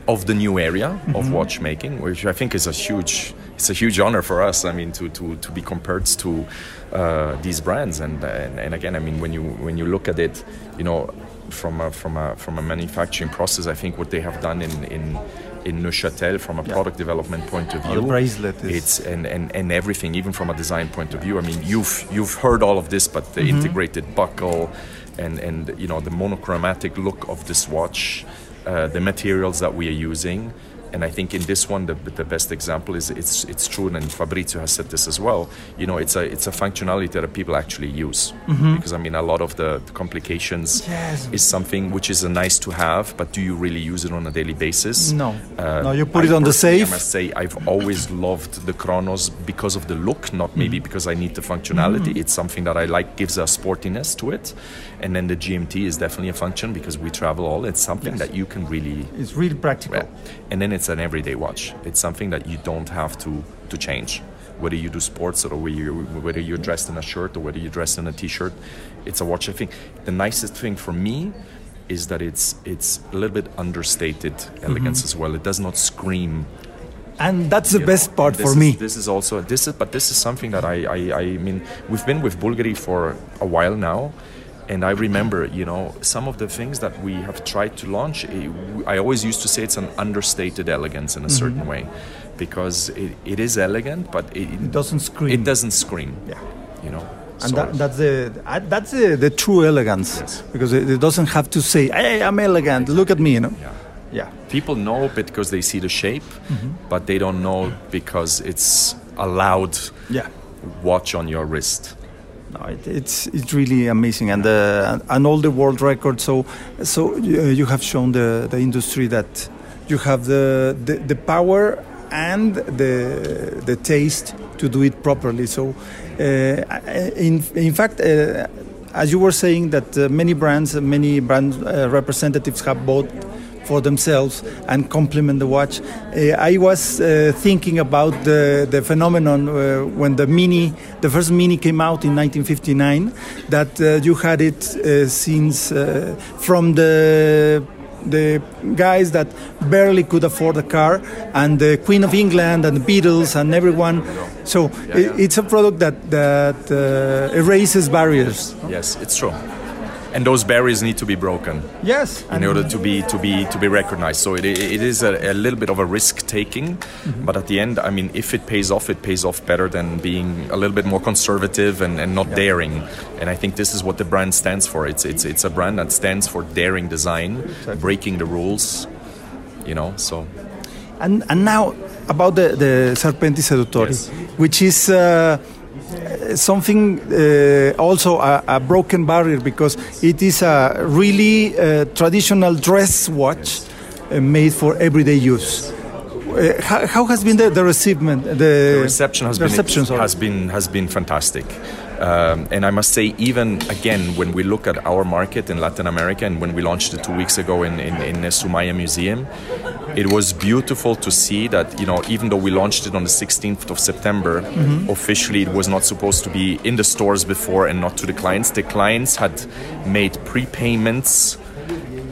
of the new area mm-hmm. of watchmaking, which I think is a huge it's a huge honor for us. I mean, to to, to be compared to uh, these brands, and, and and again, I mean, when you when you look at it, you know, from a from a from a manufacturing process, I think what they have done in in in Neuchâtel from a yeah. product development point of view. The bracelet is. It's and, and, and everything, even from a design point of view. I mean, you've you've heard all of this, but the mm-hmm. integrated buckle and and you know the monochromatic look of this watch, uh, the materials that we are using and I think in this one the, the best example is it's it's true and Fabrizio has said this as well you know it's a it's a functionality that people actually use mm-hmm. because I mean a lot of the, the complications yes. is something which is a nice to have but do you really use it on a daily basis no uh, no you put I it on the safe I must say I've always loved the Chronos because of the look not maybe mm-hmm. because I need the functionality mm-hmm. it's something that I like gives a sportiness to it and then the GMT is definitely a function because we travel all it's something yes. that you can really it's really practical and then it's an everyday watch. It's something that you don't have to to change. Whether you do sports or whether, you, whether you're dressed in a shirt or whether you're dressed in a t-shirt, it's a watch. I think the nicest thing for me is that it's it's a little bit understated elegance mm-hmm. as well. It does not scream and that's the best part for is, me. This is also this is, but this is something that I, I, I mean, we've been with Bulgari for a while now, and I remember, you know, some of the things that we have tried to launch. Eh, I always used to say it's an understated elegance in a mm-hmm. certain way, because it, it is elegant, but it, it, doesn't scream. It doesn't scream. Yeah, you know. And that, that's the that's the, the true elegance yes. because it, it, doesn't have to say, "Hey, I'm elegant. Look at me," you know. Yeah. Yeah. People know because they see the shape, mm-hmm. but they don't know because it's a loud yeah. watch on your wrist. No, it, it's it's really amazing, and uh, and all the world records. So so uh, you have shown the the industry that you have the the, the power and the the taste to do it properly. So uh, in in fact. Uh, as you were saying, that uh, many brands, many brand uh, representatives have bought for themselves and complement the watch. Uh, I was uh, thinking about the, the phenomenon uh, when the Mini, the first Mini came out in 1959, that uh, you had it uh, since uh, from the the guys that barely could afford a car, and the Queen of England and the Beatles and everyone. So it's a product that that uh, erases barriers. Yes, it's true. And those barriers need to be broken Yes, in order to be to be to be recognized. So it, it is a, a little bit of a risk taking, but at the end, I mean, if it pays off, it pays off better than being a little bit more conservative and, and not daring. And I think this is what the brand stands for. It's it's it's a brand that stands for daring design, breaking the rules. You know, so And, and now about the, the Serpenti Seduttori, Yes. which is uh, something uh, also a, a broken barrier because it is a really uh, traditional dress watch uh, made for everyday use. Uh, how, how has been the, the receivement? The, the reception has the been reception, sorry. has been has been fantastic. Um, and I must say, even again, when we look at our market in Latin America, and when we launched it two weeks ago in, in, in the Sumaya Museum, it was beautiful to see that, you know, even though we launched it on the 16th of September, Mm-hmm. officially it was not supposed to be in the stores before and not to the clients. The clients had made prepayments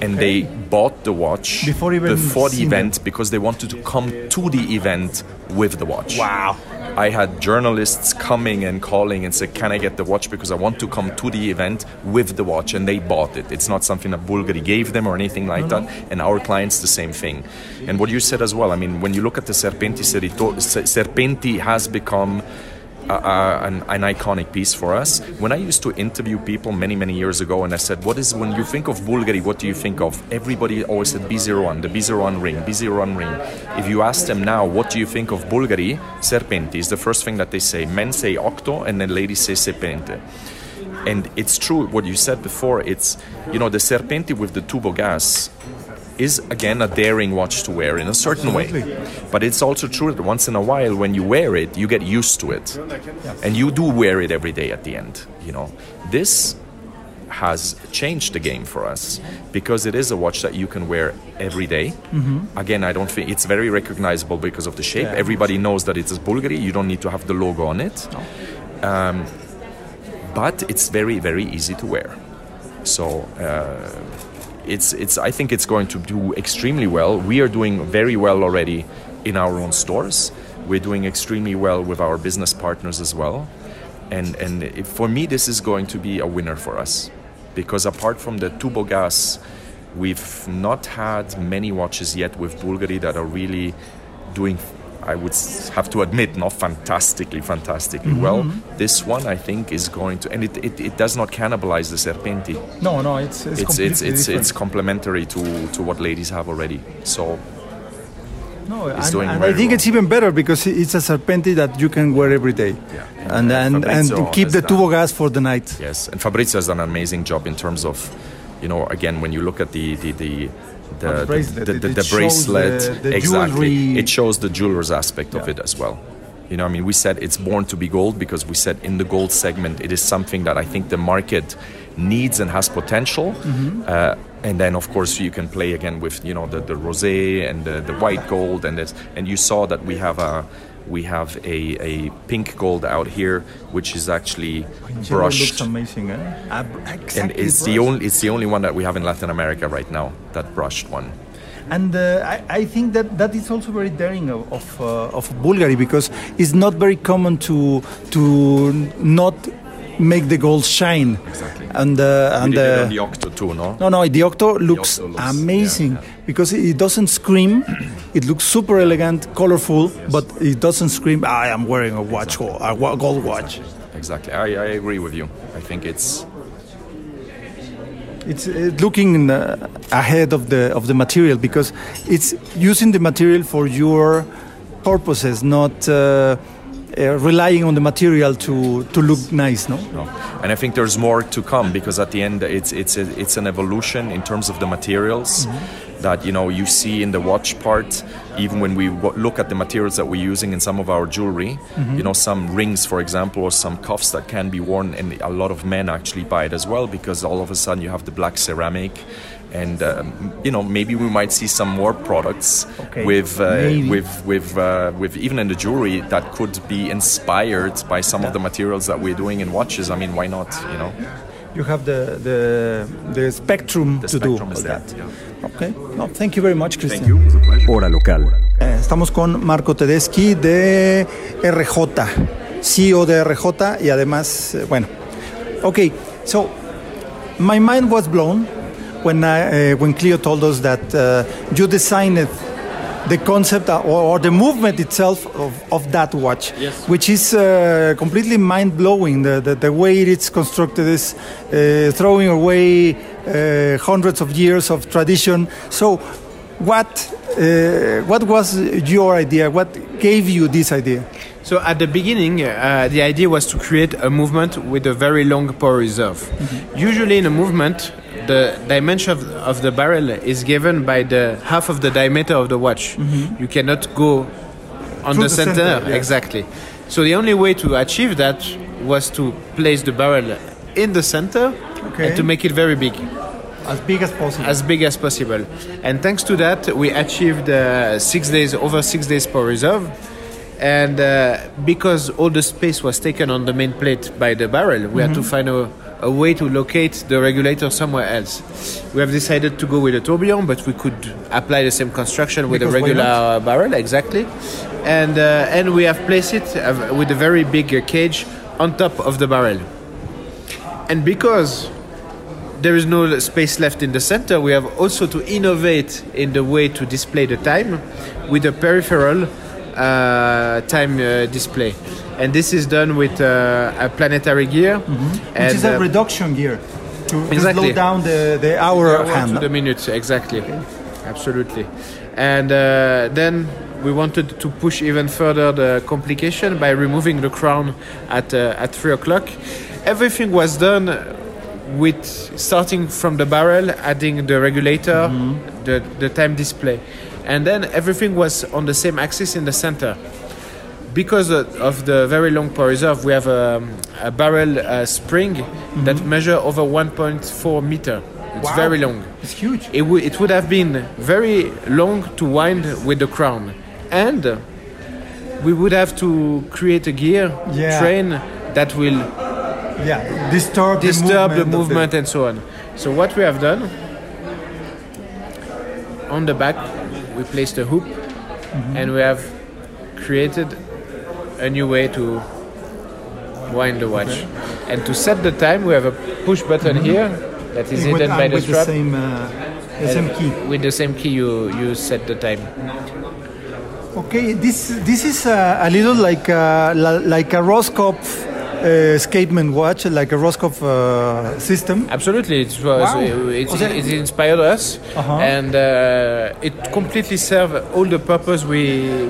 and they bought the watch Before before the event because they wanted to come to the event with the watch. Wow. I had journalists coming and calling and said, "Can I get the watch because I want to come to the event with the watch?" And they bought it. It's not something that Bulgari gave them or anything like that. And our clients the same thing. And what you said as well. I mean, when you look at the Serpenti Serito- Serpenti has become an, an iconic piece for us. When I used to interview people many, many years ago, and I said, "What is when you think of Bulgari? What do you think of?" Everybody always said B01, the B01 ring, B01 ring. If you ask them now, what do you think of Bulgari? Serpenti is the first thing that they say. Men say Octo, and then ladies say Serpente. And it's true what you said before. It's you know the Serpenti with the tubo gas is again a daring watch to wear in a certain way. But it's also true that once in a while when you wear it, you get used to it. And you do wear it every day at the end, you know. This has changed the game for us because it is a watch that you can wear every day. Again, I don't think it's very recognizable because of the shape. Everybody knows that it's a Bulgari. You don't need to have the logo on it. Um, but it's very, very easy to wear. So uh, it's it's I think it's going to do extremely well. We are doing very well already in our own stores. We're doing extremely well with our business partners as well. And and for me this is going to be a winner for us because apart from the Tubo Gas, we've not had many watches yet with Bulgari that are really doing I would have to admit, not fantastically, fantastically mm-hmm. well. This one, I think, is going to, and it, it, it does not cannibalize the Serpenti No, no, it's it's it's it's it's, it's complementary to to what ladies have already. So No, It's and, doing and I think well. it's even better because it's a serpenti that you can wear every day, Yeah. and and, uh, and, Fabrizio keep the done- uh, tubo gas for the night. yes, and Fabrizio has done an amazing job in terms of, you know, again when you look at the the the. The, the bracelet, the, the, the bracelet, the- the exactly. jewelry. It shows the jeweler's aspect of it as well. You know, I mean, we said it's born to be gold because we said in the gold segment, it is something that I think the market needs and has potential. Mm-hmm. Uh, and then, of course, you can play again with you know the, the rosé and the, the white gold, and this, and you saw that we have a we have a, a pink gold out here, which is actually It brushed looks amazing, eh? Br- and exactly it's the only it's the only one that we have in Latin America right now that brushed one. And uh, I, I think that that is also very daring of of, uh, of Bulgari because it's not very common to to not make the gold shine. Exactly. And uh, and we did it uh, the Octo too, no? no, no, the Octo looks, Octo looks- amazing yeah, yeah. because it doesn't scream. it looks super elegant, colorful, but it doesn't scream. I am wearing a watch, or a gold watch. Exactly. I, I agree with you. I think it's It's uh, looking uh, ahead of the of the material because it's using the material for your purposes, not uh, uh, relying on the material to to look nice. No. no. And I think there's more to come because at the end it's it's a, it's an evolution in terms of the materials that you know you see in the watch part. Even when we w- look at the materials that we're using in some of our jewelry, you know, some rings, for example, or some cuffs that can be worn, and a lot of men actually buy it as well because all of a sudden you have the black ceramic. And um, you know maybe we might see some more products Okay, with uh, maybe. with with uh, with even in the jewelry that could be inspired by some of the materials that we're doing in watches. I mean, why not? You know, You have the the the spectrum the to spectrum do is all there. that. Yeah. Okay. No, thank you very much, Christian. Thank you. Hora local. Eh, estamos con Marco Tedeschi de RJ, CEO de RJ y además, eh, bueno. Okay, so my mind was blown when I, uh, when Cleo told us that uh, you designed the concept or, or, the movement itself of, of that watch, yes. which is uh, completely mind blowing. The, the, the, way it's constructed is uh, throwing away uh, hundreds of years of tradition. So, what uh, what was your idea? What gave you this idea? So at the beginning, uh, the idea was to create a movement with a very long power reserve. Mm-hmm. Usually, in a movement, the dimension of, of, the barrel is given by the half of the diameter of the watch. Mm-hmm. You cannot go on Through the, center, center, yes. exactly. So the only way to achieve that was to place the barrel in the center Okay. and to make it very big. As big as possible. as big as possible. And thanks to that, we achieved uh, six days over six days per reserve. And uh, because all the space was taken on the main plate by the barrel, we had to find a, a way to locate the regulator somewhere else. We have decided to go with a tourbillon, but we could apply the same construction with Because a regular uh, barrel, exactly. And uh, and we have placed it uh, with a very big cage on top of the barrel. And because there is no space left in the center, we have also to innovate in the way to display the time with a peripheral uh, time uh, display. And this is done with uh, a planetary gear. Which is a uh, reduction gear to, Exactly. slow down the, the hour hour hand. to the minute, exactly. Absolutely. And uh, then we wanted to push even further the complication by removing the crown at, uh, at 3 o'clock. Everything was done with starting from the barrel, adding the regulator, the, the time display. And then everything was on the same axis in the center. Because of the very long power reserve, we have a, a barrel uh, spring that measure over 1.4 meter. It's Wow. very long. It's huge. It, w- it would have been very long to wind with the crown, and we would have to create a gear Yeah. train that will Yeah, disturb, disturb the the movement. movement and so on. So what we have done on the back, we placed a hoop, Mm-hmm. and we have created a new way to wind the watch. And to set the time, we have a push button here that is Mm-hmm. Hidden by the strap. the same, uh, the same key. With the same key, you you set the time. Okay, this this is a, a little like a, la- like a Roscoff uh, escapement watch, like a Roscoff uh, system. Absolutely, it was Wow. uh, it, it- it inspired us, Uh-huh. and uh, it completely served all the purpose we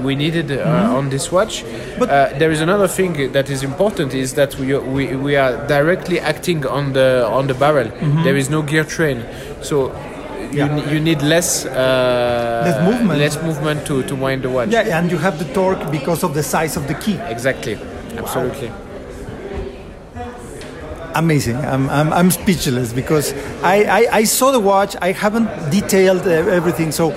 we needed uh, on this watch. But- uh, there is another thing that is important is that we we, we are directly acting on the on the barrel. There is no gear train, so. You. Yeah. you need less uh, Less movement. less movement to, to wind the watch. Yeah, and you have the torque because of the size of the key. Exactly, absolutely. Amazing. I'm, I'm, I'm speechless because I, I, I saw the watch. I haven't detailed uh, everything. So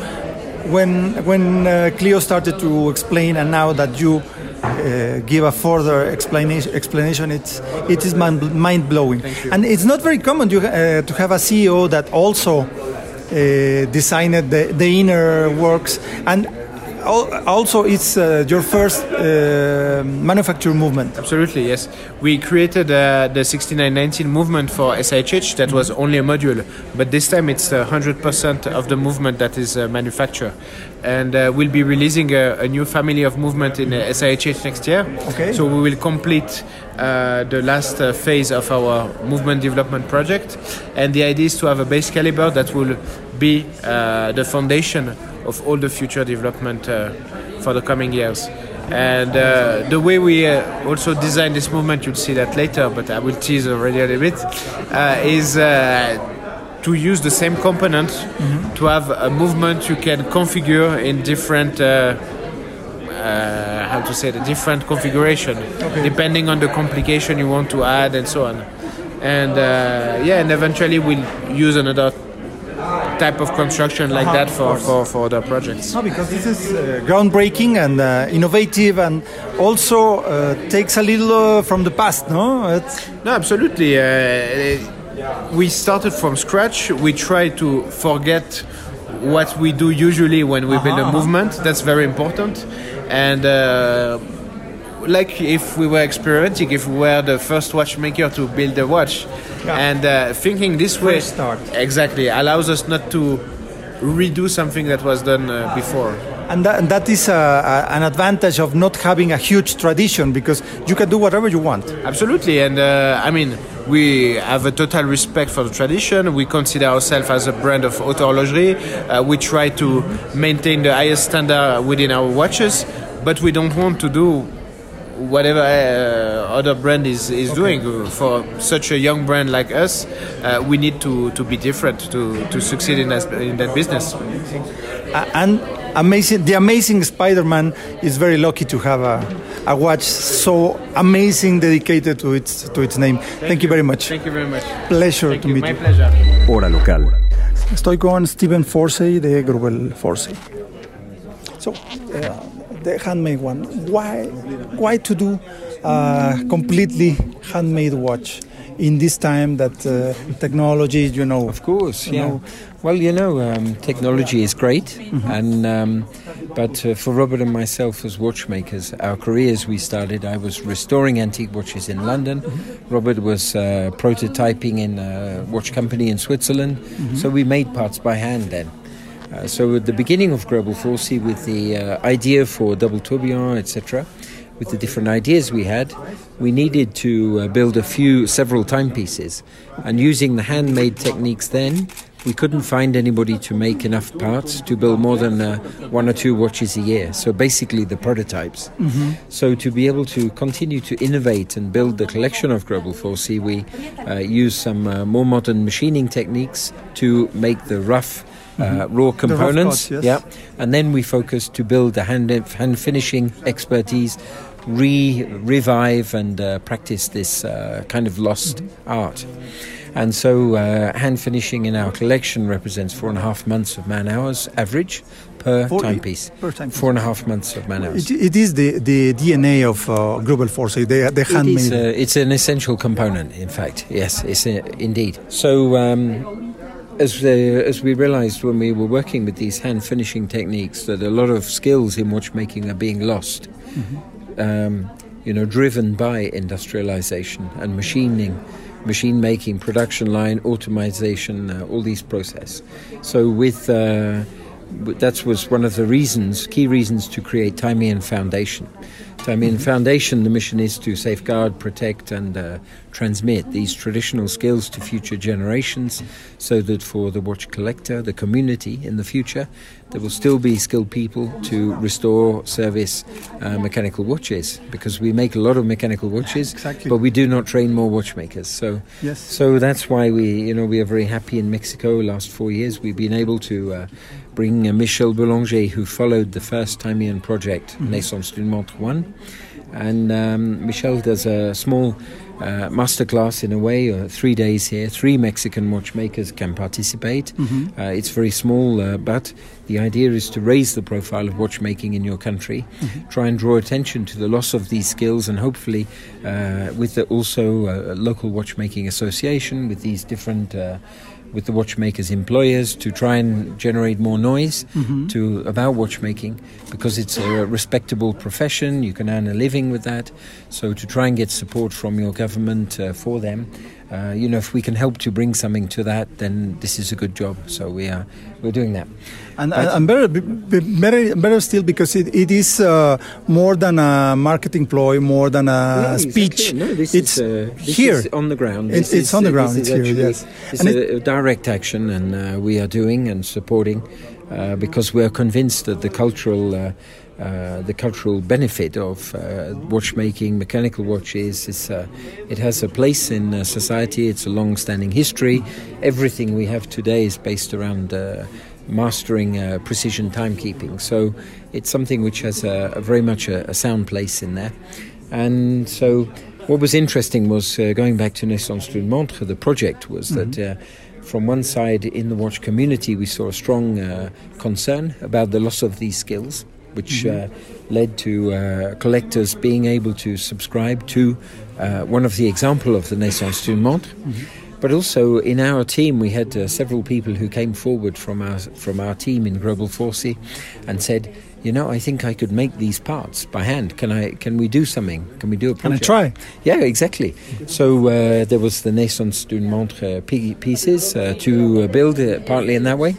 when when uh, Cleo started to explain, and now that you uh, give a further explanation, explanation, it's it is mind blowing. And it's not very common to, uh, to have a CEO that also uh, designed the, the inner works and. Al- Also, it's uh, your first uh, manufacture movement. Absolutely, yes. We created uh, the 6919 movement for SIHH that was only a module, but this time it's uh, 100% of the movement that is uh, manufactured. And uh, we'll be releasing a, a new family of movement in uh, SIHH next year. Okay. So we will complete uh, the last uh, phase of our movement development project. And the idea is to have a base caliber that will be uh, the foundation of all the future development uh, for the coming years. And uh, the way we uh, also design this movement, you'll see that later, but I will tease already a little bit, uh, is uh, to use the same component to have a movement you can configure in different. Uh, uh, how to say the different configuration depending on the complication you want to add and so on and uh, yeah and eventually we'll use another type of construction like that for, for, for other projects No, because this is uh, groundbreaking and uh, innovative, and also uh, takes a little uh, from the past. No, it's, No, absolutely. Uh, we started from scratch. We try to forget what we do usually when we build a movement. That's very important. And uh, like if we were experimenting, if we were the first watchmaker to build a watch, Yeah. and uh, thinking this way start. exactly allows us not to redo something that was done uh, before. And that, and that is uh, uh, an advantage of not having a huge tradition because you can do whatever you want. Absolutely, and uh, I mean, we have a total respect for the tradition. We consider ourselves as a brand of haute horlogerie. Uh, we try to maintain the highest standard within our watches, but we don't want to do whatever uh, other brand is, is doing. For such a young brand like us, uh, we need to, to be different to, to succeed in that, in that business. Uh, and amazing, the amazing Spider-Man is very lucky to have a, a watch so amazing, dedicated to its to its name. Thank, you very much. Thank you very much. Pleasure Thank to you. meet My you. pleasure. Hora local. Estoy con Steven Forsey de Grubel Forsey. So, uh, the handmade one. Why, why to do a completely handmade watch in this time that uh, technology, you know, Of course, You yeah. know- Well, you know, um, technology is great, and um, but uh, for Robert and myself as watchmakers, our careers we started. I was restoring antique watches in London. Robert was uh, prototyping in a watch company in Switzerland. So we made parts by hand then. Uh, so at the beginning of Global Forsey, with the uh, idea for double tourbillon, etc., with the different ideas we had, we needed to uh, build a few, several timepieces. And using the handmade techniques then, we couldn't find anybody to make enough parts to build more than uh, one or two watches a year. So basically the prototypes. So to be able to continue to innovate and build the collection of Global Forsey, we uh, use some uh, more modern machining techniques to make the rough uh, raw components. yes. Yeah, and then we focus to build the hand hand finishing expertise, re revive and uh, practice this uh, kind of lost art. And so, uh, hand finishing in our collection represents four and a half months of man hours average per Four- timepiece. per timepiece. Four and a half months of man hours. it, it is the, the DNA of uh, Global Forsey, the, the handmade. is, uh, it's an essential component, in fact. Yes, it's uh, indeed. So, um, as, uh, as we realized when we were working with these hand finishing techniques, that a lot of skills in watchmaking are being lost. Um, you know, driven by industrialization and machining, machine making, production line, automation, uh, all these process. So, with uh, that was one of the reasons, key reasons to create Timean Foundation. Timean Foundation, the mission is to safeguard, protect, and uh, transmit these traditional skills to future generations so that for the watch collector, the community in the future, there will still be skilled people to restore, service uh, mechanical watches because we make a lot of mechanical watches, Exactly. but we do not train more watchmakers. So, Yes. so that's why we, you know, we are very happy in Mexico. Last four years, we've been able to uh, bring uh, Michel Boulanger, who followed the first Timean project, Naissance d'une montre one, and um, Michel does a small uh, masterclass in a way, uh, three days here. Three Mexican watchmakers can participate. Uh, it's very small, uh, but the idea is to raise the profile of watchmaking in your country, try and draw attention to the loss of these skills, and hopefully, uh, with the, also a local watchmaking association, with these different. With the watchmakers' employers to try and generate more noise to about watchmaking because it's a respectable profession. You can earn a living with that. So to try and get support from your government uh, for them, uh, you know, if we can help to bring something to that, then this is a good job. So we are we're doing that. And, But- and better, better, better still because it, it is uh, more than a marketing ploy, more than a speech. No, this it's here. on the ground. It's- This on the uh, ground, this is it's here, actually- yes. It's a direct action, and uh, we are doing and supporting uh, because we are convinced that the cultural. Uh, the cultural benefit of uh, watchmaking, mechanical watches, is, uh, it has a place in uh, society. It's a long-standing history. Everything we have today is based around uh, mastering uh, precision timekeeping. So it's something which has a, a very much a, a sound place in there. And so what was interesting was uh, going back to Naissance d'une montre, the project was that uh, from one side in the watch community we saw a strong uh, concern about the loss of these skills, which uh, led to uh, collectors being able to subscribe to uh, one of the example of the Naissance d'une montre. But also in our team, we had uh, several people who came forward from our from our team in Global Force and said, you know, I think I could make these parts by hand. Can I? Can we do something? Can we do a project? Can I try? Yeah, exactly. So uh, there was the Naissance d'une montre pieces uh, to uh, build uh, partly in that way.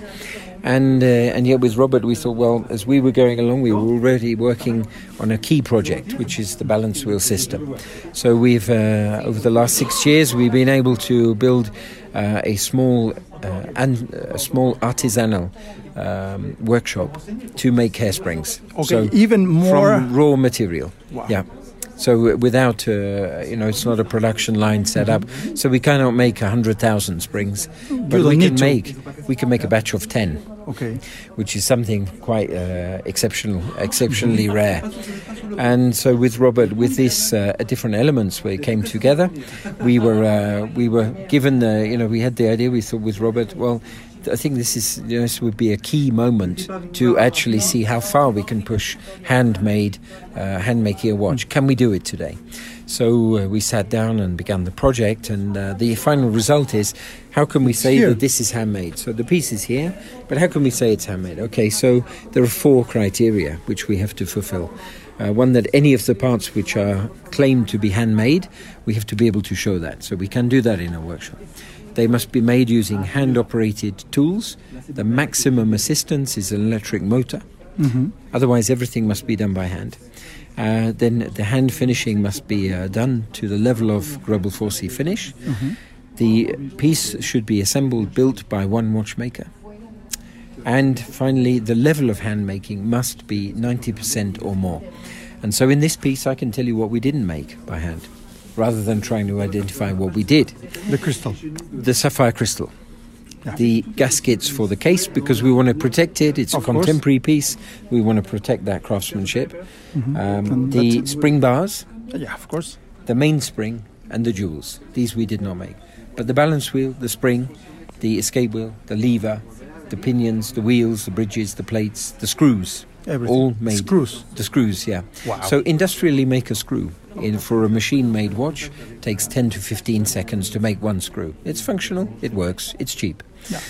And uh, and yet with Robert, we thought, well, as we were going along, we were already working on a key project, which is the balance wheel system. So we've uh, over the last six years, we've been able to build uh, a small uh, and a small artisanal um, workshop to make hairsprings. Okay, so even more from raw material. Wow. Yeah. So without, uh, you know, it's not a production line set up. So we cannot make hundred thousand springs, but we can make we can make a batch of ten. Okay. Which is something quite uh, exceptional, exceptionally rare. And so with Robert, with this uh, different elements, we came together. We were uh, we were given the, you know, we had the idea. We thought with Robert, well I think this is this would be a key moment to actually see how far we can push handmade, uh, handmade ear watch. Can we do it today? So uh, we sat down and began the project, and uh, the final result is how can we say that this is handmade? So the piece is here, but how can we say it's handmade? Okay, so there are four criteria which we have to fulfill. Uh, one that any of the parts which are claimed to be handmade, we have to be able to show that. So we can do that in a workshop. They must be made using hand operated tools. The maximum assistance is an electric motor. Mm-hmm. Otherwise, everything must be done by hand. Uh, then the hand finishing must be uh, done to the level of Global 4C finish. Mm-hmm. The piece should be assembled, built by one watchmaker. And finally, the level of hand making must be 90% or more. And so in this piece, I can tell you what we didn't make by hand rather than trying to identify what we did. The crystal. The sapphire crystal. Yeah. The gaskets for the case because we want to protect it. It's of a contemporary course. piece. We want to protect that craftsmanship. Mm-hmm. Um, the spring bars. Yeah, of course. The mainspring and the jewels. These we did not make. But the balance wheel, the spring, the escape wheel, the lever, the pinions, the wheels, the bridges, the plates, the screws. Everything. All made. Screws. The screws, yeah. Wow. So industrially make a screw in, for a machine-made watch takes 10 to 15 seconds to make one screw. It's functional, it works, it's cheap. Yeah.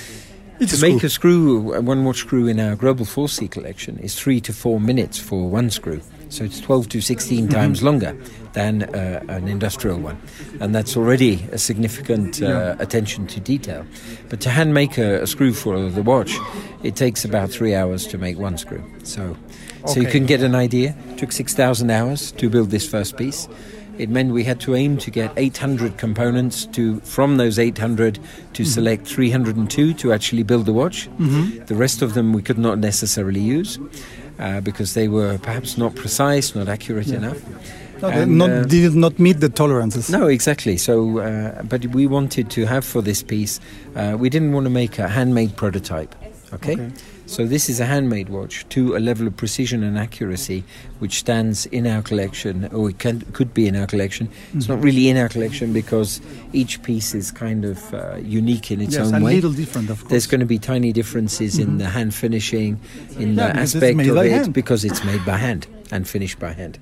It's to a make a screw, one watch screw in our Global 4C collection is three to four minutes for one screw. So it's 12 to 16 mm-hmm. times longer than uh, an industrial one. And that's already a significant uh, yeah. attention to detail. But to hand make a, a, screw for the watch, it takes about three hours to make one screw. So Okay. So you can get an idea. It took 6,000 hours to build this first piece. It meant we had to aim to get 800 components to from those 800 to mm-hmm. select 302 to actually build the watch. Mm-hmm. The rest of them we could not necessarily use uh, because they were perhaps not precise, not accurate yeah. enough. No, and, not, uh, did not meet the tolerances. No, exactly. So, uh, but we wanted to have for this piece, uh, we didn't want to make a handmade prototype. okay. okay. So this is a handmade watch to a level of precision and accuracy which stands in our collection, or it can, could be in our collection. Mm-hmm. It's not mm-hmm. really in our collection because each piece is kind of uh, unique in its yes, own way. a little different, of course. There's going to be tiny differences mm-hmm. in the hand finishing, in yeah, the aspect of it, hand. because it's made by hand and finished by hand.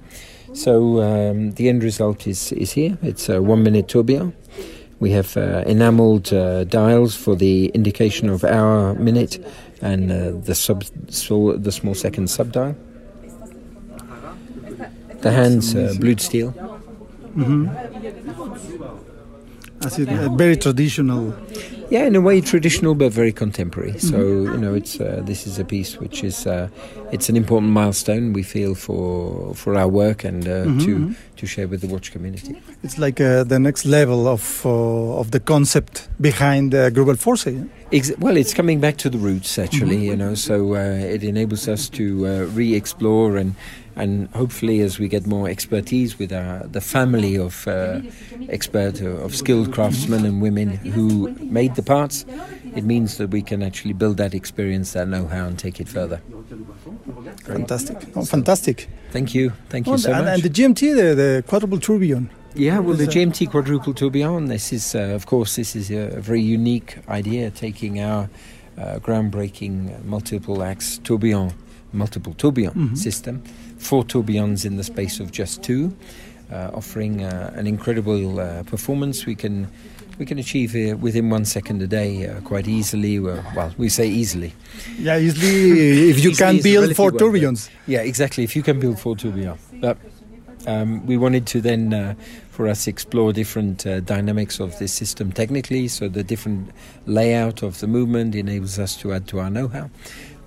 So um, the end result is, is here. It's a one-minute tourbillon. We have uh, enameled uh, dials for the indication of hour, minute, and uh, the sub so the small second subdial. The hands uh, blued steel. Mm-hmm. I see, uh, very traditional. Yeah, in a way traditional, but very contemporary. Mm-hmm. So you know, it's uh, this is a piece which is uh, it's an important milestone we feel for for our work and uh, mm-hmm. to mm-hmm. to share with the watch community. It's like uh, the next level of uh, of the concept behind uh, Global Force. Yeah? Ex- well, it's coming back to the roots actually, mm-hmm. you know. So uh, it enables us to uh, re-explore and and hopefully, as we get more expertise with our, the family of uh, expert of skilled craftsmen and women who made the parts, it means that we can actually build that experience, that know-how, and take it further. Fantastic! Oh, fantastic! Thank you, thank you oh, so and, much. And the GMT, the, the quadruple tourbillon. Yeah, well, the GMT quadruple tourbillon. This is, uh, of course, this is a, very unique idea, taking our uh, groundbreaking multiple axe tourbillon, multiple tourbillon mm-hmm. system, four tourbillons in the space of just two, uh, offering uh, an incredible uh, performance. We can we can achieve uh, within one second a day uh, quite easily. Well, well, we say easily. Yeah, easily *laughs* if you can build four tourbillons. Yeah, exactly. If you can build four tourbillons, but um, we wanted to then. Uh, for us explore different uh, dynamics of this system technically so the different layout of the movement enables us to add to our know-how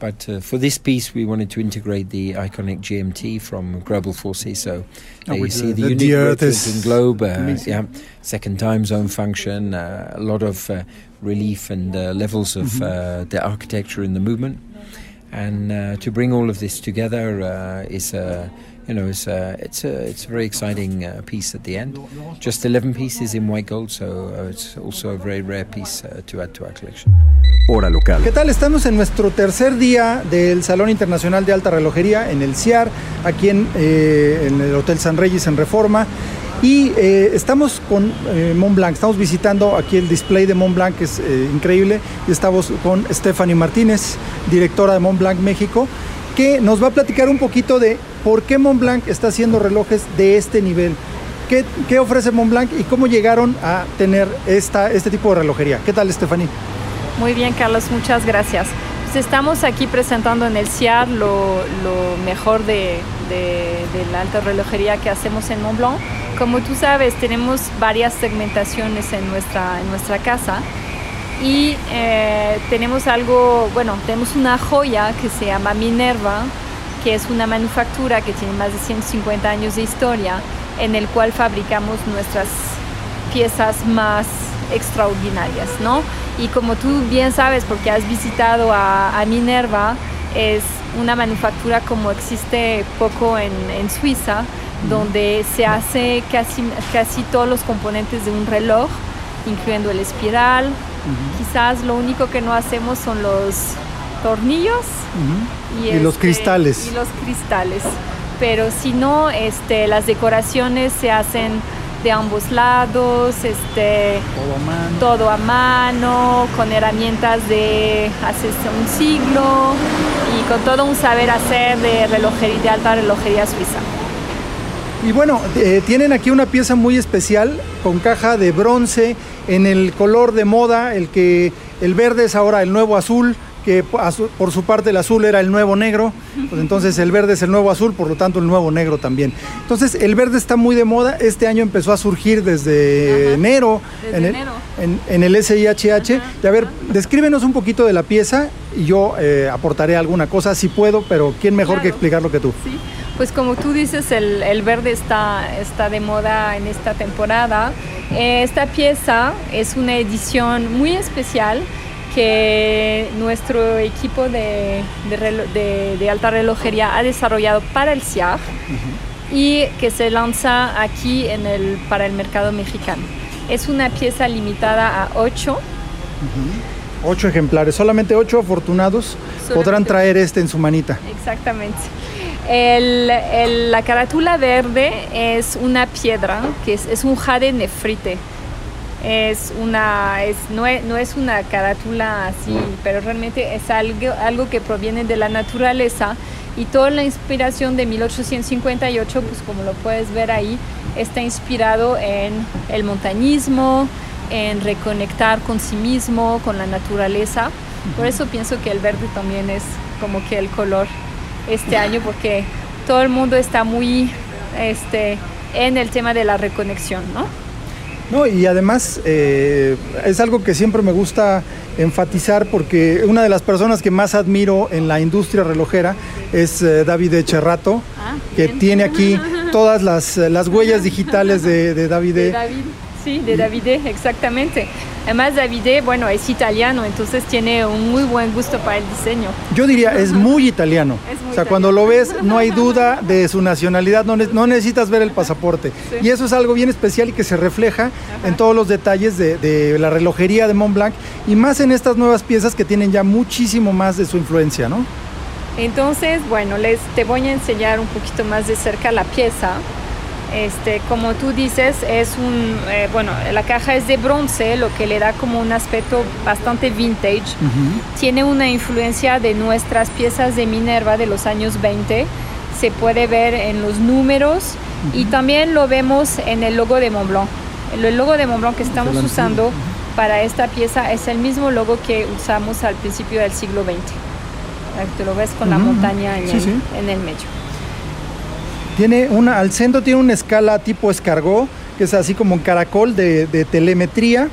but uh, for this piece, we wanted to integrate the iconic GMT from Global Forces. So oh, you see the, the, unique rotating globe, uh, yeah, second time zone function, uh, a lot of uh, relief and uh, levels of mm-hmm. the architecture in the movement. And to bring all of this together is a you know, it's a, it's a, it's a very exciting uh, piece at the end. Just 11 pieces in white gold, so uh, it's also a very rare piece uh, to add to our collection. Hora local. ¿Qué tal? Estamos en nuestro tercer día del Salón Internacional de Alta Relojería en el CIAR, aquí en, eh, en el Hotel San Reyes en Reforma. Y eh, estamos con eh, Montblanc, estamos visitando aquí el display de Montblanc, que es eh, increíble. Y estamos con Stephanie Martínez, directora de Montblanc México, que nos va a platicar un poquito de ¿Por qué Montblanc está haciendo relojes de este nivel? ¿Qué, ofrece Montblanc y cómo llegaron a tener esta, este tipo de relojería? ¿Qué tal, Stephanie? Muy bien, Carlos, muchas gracias. Pues estamos aquí presentando en el CIAR lo, mejor de, la alta relojería que hacemos en Montblanc. Como tú sabes, tenemos varias segmentaciones en nuestra, en nuestra casa y eh, tenemos algo, bueno, tenemos una joya que se llama Minerva, que es una manufactura que tiene más de 150 años de historia, en el cual fabricamos nuestras piezas más extraordinarias, ¿no? Y como tú bien sabes, porque has visitado a, Minerva, es una manufactura como existe poco en, Suiza, donde se hace casi, casi todos los componentes de un reloj, incluyendo el espiral. Quizás lo único que no hacemos son los tornillos y, los este, cristales. Y los cristales. Pero si no, este, las decoraciones se hacen de ambos lados, este, todo a mano, con herramientas de hace un siglo y con todo un saber hacer de relojería, de alta relojería suiza. Y bueno, eh, tienen aquí una pieza muy especial con caja de bronce en el color de moda, el que el verde es ahora el nuevo azul que por su parte el azul era el nuevo negro, pues entonces el verde es el nuevo azul, por lo tanto el nuevo negro también. Entonces el verde está muy de moda, este año empezó a surgir desde enero, en, El, en, el SIHH. Y a ver, descríbenos un poquito de la pieza y yo eh, aportaré alguna cosa si puedo, pero ¿quién mejor que explicarlo que tú? Sí. Pues como tú dices, el, el verde está, está de moda en esta temporada. Eh, esta pieza es una edición muy especial que nuestro equipo de, de, alta relojería ha desarrollado para el CIAG y que se lanza aquí en el, para el mercado mexicano. Es una pieza limitada a 8. Ocho ejemplares, solamente ocho afortunados podrán traer este en su manita. Exactamente. la carátula verde es una piedra, que es, es un jade nefrite es una, es, no, es, una carátula así, pero realmente es algo, algo que proviene de la naturaleza y toda la inspiración de 1858, pues como lo puedes ver ahí, está inspirado en el montañismo, en reconectar con sí mismo, con la naturaleza. Por eso pienso que el verde también es como que el color este año, porque todo el mundo está muy este, en el tema de la reconexión, ¿no? No, y además eh, es algo que siempre me gusta enfatizar porque una de las personas que más admiro en la industria relojera es eh, David Echerrato, ah, que tiene aquí *laughs* todas las, huellas digitales de, de David. De David. Sí, de Davide, exactamente. Además, Davide, bueno, es italiano, entonces tiene un muy buen gusto para el diseño. Yo diría, es muy italiano. o sea, cuando lo ves, no hay duda *laughs* de su nacionalidad, no, no necesitas ver el pasaporte. Y eso es algo bien especial y que se refleja en todos los detalles de, de, la relojería de Montblanc y más en estas nuevas piezas que tienen ya muchísimo más de su influencia, ¿no? Entonces, bueno, les te voy a enseñar un poquito más de cerca la pieza. Este, como tú dices, es un, eh, bueno, la caja es de bronce, lo que le da como un aspecto bastante vintage. Tiene una influencia de nuestras piezas de Minerva de los años 20. Se puede ver en los números y también lo vemos en el logo de Montblanc. El logo de Montblanc que estamos usando para esta pieza es el mismo logo que usamos al principio del siglo XX. Te lo ves con la montaña en, el, en el medio. Tiene una, al centro tiene una escala tipo escargó, que es así como un caracol de, de telemetría.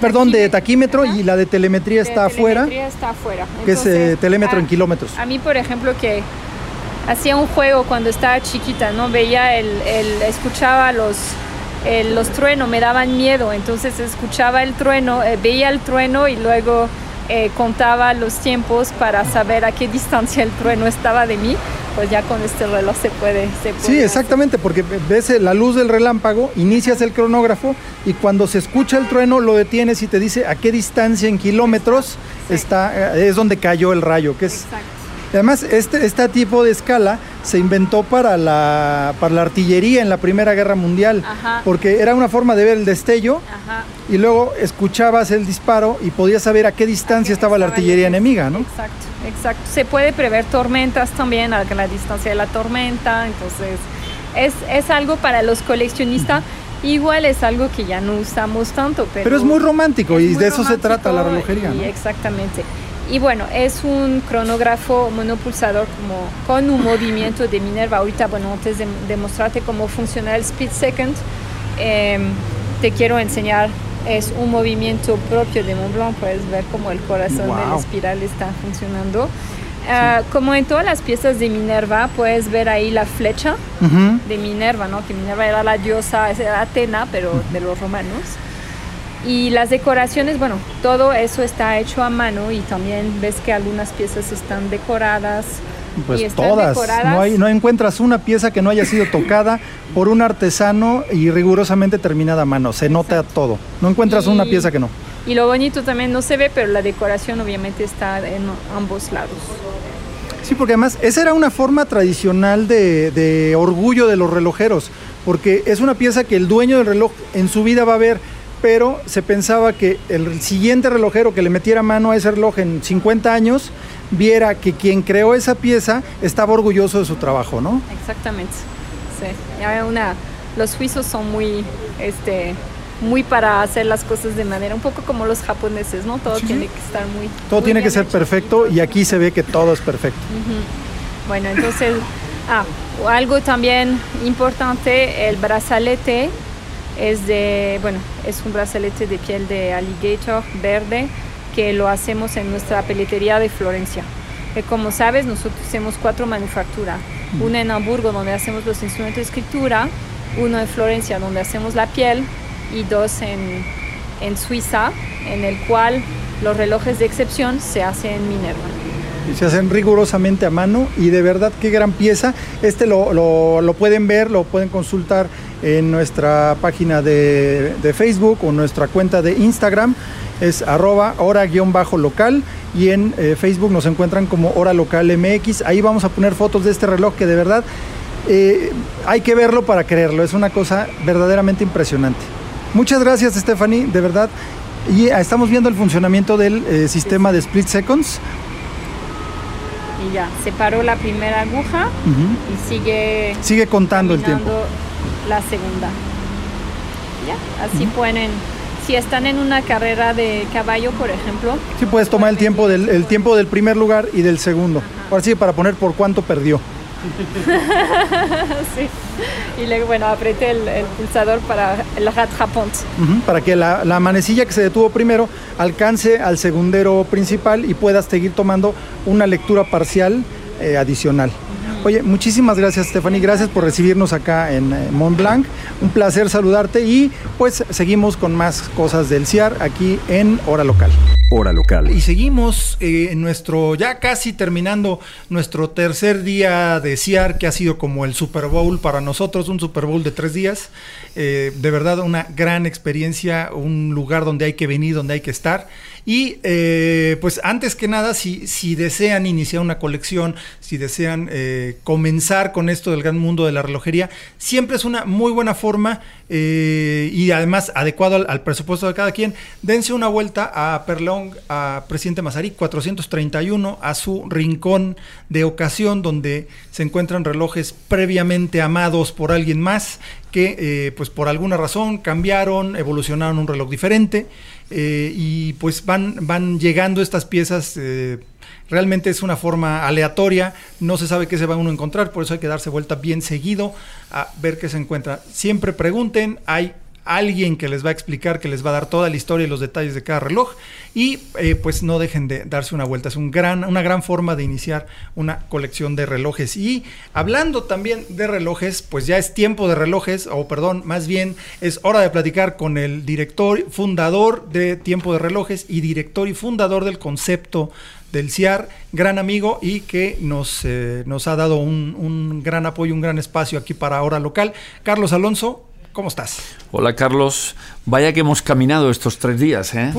Perdón, de taquímetro y la de telemetría está afuera. está afuera. que es eh, telémetro en kilómetros. A mí, por ejemplo, que hacía un juego cuando estaba chiquita, ¿no? Veía el, el escuchaba los los truenos, me daban miedo, entonces escuchaba el trueno, eh, veía el trueno y luego eh, contaba los tiempos para saber a qué distancia el trueno estaba de mí, pues ya con este reloj se puede. Se sí, exactamente, porque ves la luz del relámpago, inicias el cronógrafo y cuando se escucha el trueno lo detienes y te dice a qué distancia en kilómetros está, eh, es donde cayó el rayo, que es... Además, este, este tipo de escala se inventó para la, para la artillería en la Primera Guerra Mundial, porque era una forma de ver el destello y luego escuchabas el disparo y podías saber a qué distancia estaba, la artillería enemiga, ¿no? Exacto, exacto. Se puede prever tormentas también a la distancia de la tormenta, entonces es, es algo para los coleccionistas. Igual es algo que ya no usamos tanto, pero... Pero es muy romántico y de eso se trata la relojería. Exactamente. Y bueno, es un cronógrafo monopulsador como con un movimiento de Minerva. Ahorita, bueno, antes de, demostrarte cómo funciona el split second, em, te quiero enseñar, es un movimiento propio de Montblanc, puedes ver cómo el corazón de la espiral está funcionando. Ah, como en todas las piezas de Minerva, puedes ver ahí la flecha de Minerva, ¿no? Que Minerva era la diosa, era Atena, pero de los romanos. Y las decoraciones, bueno, todo eso está hecho a mano y también ves que algunas piezas están decoradas. Pues todas, No, hay, no encuentras una pieza que no haya sido tocada por un artesano y rigurosamente terminada a mano, se nota todo, no encuentras una pieza que no. Y lo bonito también no se ve, pero la decoración obviamente está en ambos lados. Sí, porque además esa era una forma tradicional de, de orgullo de los relojeros, porque es una pieza que el dueño del reloj en su vida va a ver pero se pensaba que el siguiente relojero que le metiera mano a ese reloj en 50 años viera que quien creó esa pieza estaba orgulloso de su trabajo, ¿no? Exactamente. Sí. Una, los suizos son muy, este, muy para hacer las cosas de manera un poco como los japoneses, ¿no? Todo tiene que estar muy. Todo tiene que ser perfecto y aquí se ve que todo es perfecto. Bueno, entonces, *laughs* ah, algo también importante, el brazalete es de, bueno, es un brazalete de piel de alligator verde que lo hacemos en nuestra peletería de Florencia. Que como sabes, nosotros hacemos cuatro manufacturas. Mm. Una en Hamburgo, donde hacemos los instrumentos de escritura, uno en Florencia, donde hacemos la piel, y dos en, en Suiza, en el cual los relojes de excepción se hacen en Minerva. Y se hacen rigurosamente a mano y de verdad qué gran pieza. Este lo, lo, lo pueden ver, lo pueden consultar en nuestra página de, Facebook o nuestra cuenta de Instagram. Es arroba hora-local y en eh, Facebook nos encuentran como hora local MX. Ahí vamos a poner fotos de este reloj que de verdad eh, hay que verlo para creerlo. Es una cosa verdaderamente impresionante. Muchas gracias Stephanie, de verdad. Y estamos viendo el funcionamiento del eh, sistema de split seconds. Y ya, se paró la primera aguja y sigue... Sigue contando el tiempo la segunda. ¿Ya? Así pueden, si están en una carrera de caballo, por ejemplo. Sí, puedes tomar el tiempo, del, el tiempo del primer lugar y del segundo. Ahora sí, para poner por cuánto perdió. *laughs* sí. Y luego, bueno, apreté el, pulsador para el rattrapont. para que la, la, manecilla que se detuvo primero alcance al segundero principal y puedas seguir tomando una lectura parcial eh, adicional. Oye, muchísimas gracias Stephanie, gracias por recibirnos acá en eh, Mont Blanc. Un placer saludarte y pues seguimos con más cosas del CIAR aquí en Hora Local. Hora Local. Y seguimos eh, en nuestro, ya casi terminando nuestro tercer día de CIAR, que ha sido como el Super Bowl para nosotros, un Super Bowl de tres días. de verdad, una gran experiencia, un lugar donde hay que venir, donde hay que estar. Y eh, pues antes que nada, si, si, desean iniciar una colección, si desean eh, comenzar con esto del gran mundo de la relojería, siempre es una muy buena forma eh, y además adecuado al, presupuesto de cada quien. Dense una vuelta a Perlong, a Presidente Mazarí 431, a su rincón de ocasión donde se encuentran relojes previamente amados por alguien más que pues por alguna razón cambiaron, evolucionaron un reloj diferente eh, y pues van, van llegando estas piezas. Eh, realmente es una forma aleatoria, no se sabe qué se va uno a encontrar, por eso hay que darse vuelta bien seguido a ver qué se encuentra. Siempre pregunten, hay alguien que les va a explicar, que les va a dar toda la historia y los detalles de cada reloj y eh, pues no dejen de darse una vuelta. Es un gran, una gran forma de iniciar una colección de relojes. Y hablando también de relojes, pues ya es tiempo de relojes, o perdón, más bien es hora de platicar con el director, fundador de Tiempo de Relojes y director y fundador del concepto del CIAR, gran amigo y que nos, eh, nos ha dado un, un gran apoyo, un gran espacio aquí para Hora Local. Carlos Alonso, ¿cómo estás? Hola Carlos, vaya que hemos caminado estos tres días. ¿eh?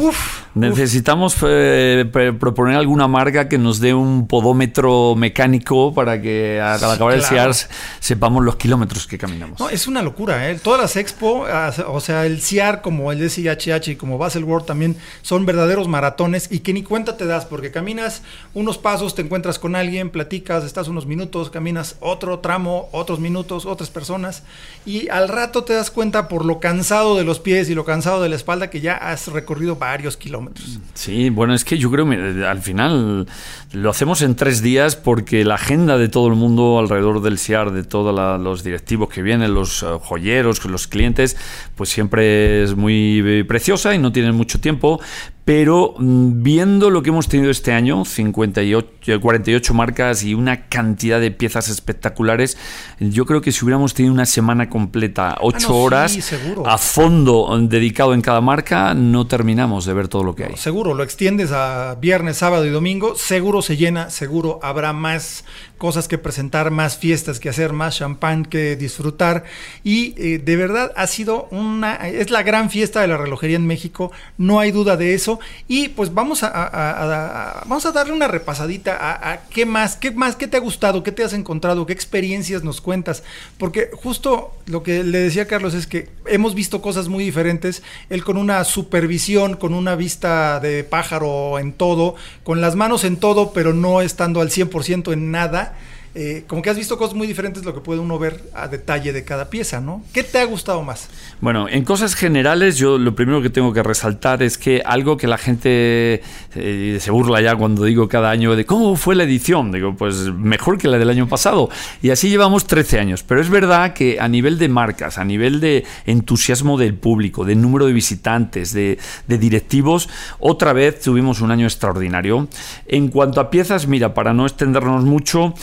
Necesitamos eh, proponer alguna marca que nos dé un podómetro mecánico para que al acabar el CIAR sepamos los kilómetros que caminamos. No, es una locura. ¿eh? Todas las expo, o sea, el CIAR como el SIHH y como Basel World también son verdaderos maratones y que ni cuenta te das porque caminas unos pasos, te encuentras con alguien, platicas, estás unos minutos, caminas otro tramo, otros minutos, otras personas y al rato te das cuenta por lo cansado de los pies y lo cansado de la espalda que ya has recorrido varios kilómetros. Sí, bueno, es que yo creo que al final lo hacemos en tres días porque la agenda de todo el mundo alrededor del SIAR, de todos los directivos que vienen, los eh, joyeros, los clientes, pues siempre es muy eh, preciosa y no tienen mucho tiempo, pero mm, viendo lo que hemos tenido este año, 58, 48 marcas y una cantidad de piezas espectaculares, yo creo que si hubiéramos tenido una semana completa, 8 ah, horas, a fondo dedicado en cada marca, no terminamos de ver todo lo que hay. seguro, lo extiendes a viernes, sábado y domingo, seguro se llena, seguro habrá más cosas que presentar, más fiestas que hacer, más champán que disfrutar. Y eh, de verdad ha sido una, es la gran fiesta de la relojería en México, no hay duda de eso. Y pues vamos a, vamos a darle una repasadita a, qué más, qué más, qué te ha gustado, qué te has encontrado, qué experiencias nos cuentas. Porque justo lo que le decía Carlos es que hemos visto cosas muy diferentes. Él con una supervisión, con una vista de pájaro en todo, con las manos en todo, pero no estando al 100% en nada eh, como que has visto cosas muy diferentes lo que puede uno ver a detalle de cada pieza, ¿no? ¿Qué te ha gustado más? Bueno, en cosas generales, yo lo primero que tengo que resaltar es que algo que la gente eh, se burla ya cuando digo cada año de cómo fue la edición, digo, pues mejor que la del año pasado. Y así llevamos 13 años. Pero es verdad que a nivel de marcas, a nivel de entusiasmo del público, de número de visitantes, de, directivos, otra vez tuvimos un año extraordinario. En cuanto a piezas, mira, para no extendernos mucho,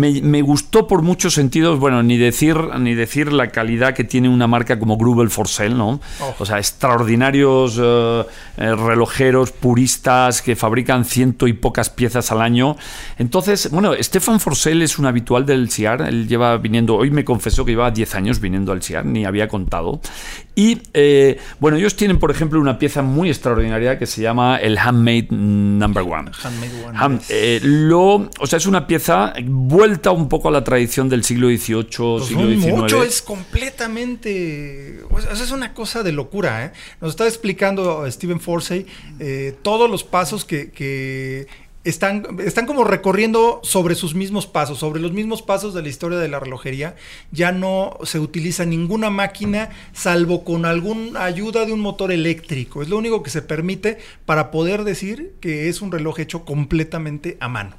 me, gustó por muchos sentidos, bueno, ni decir, ni decir la calidad que tiene una marca como Grubel Forsell, ¿no? Oh. O sea, extraordinarios eh, eh, relojeros puristas que fabrican ciento y pocas piezas al año. Entonces, bueno, Stefan Forsell es un habitual del CIAR, él lleva viniendo, hoy me confesó que lleva 10 años viniendo al CIAR, ni había contado. Y, eh, bueno, ellos tienen, por ejemplo, una pieza muy extraordinaria que se llama el Handmade Number One. Handmade One. lo, o sea, es una pieza vuelta un poco a la tradición del siglo XVIII, pues siglo XIX. Mucho es completamente. es una cosa de locura. ¿eh? Nos está explicando Stephen Forsey eh, todos los pasos que, están, están como recorriendo sobre sus mismos pasos, sobre los mismos pasos de la historia de la relojería. Ya no se utiliza ninguna máquina salvo con alguna ayuda de un motor eléctrico. Es lo único que se permite para poder decir que es un reloj hecho completamente a mano.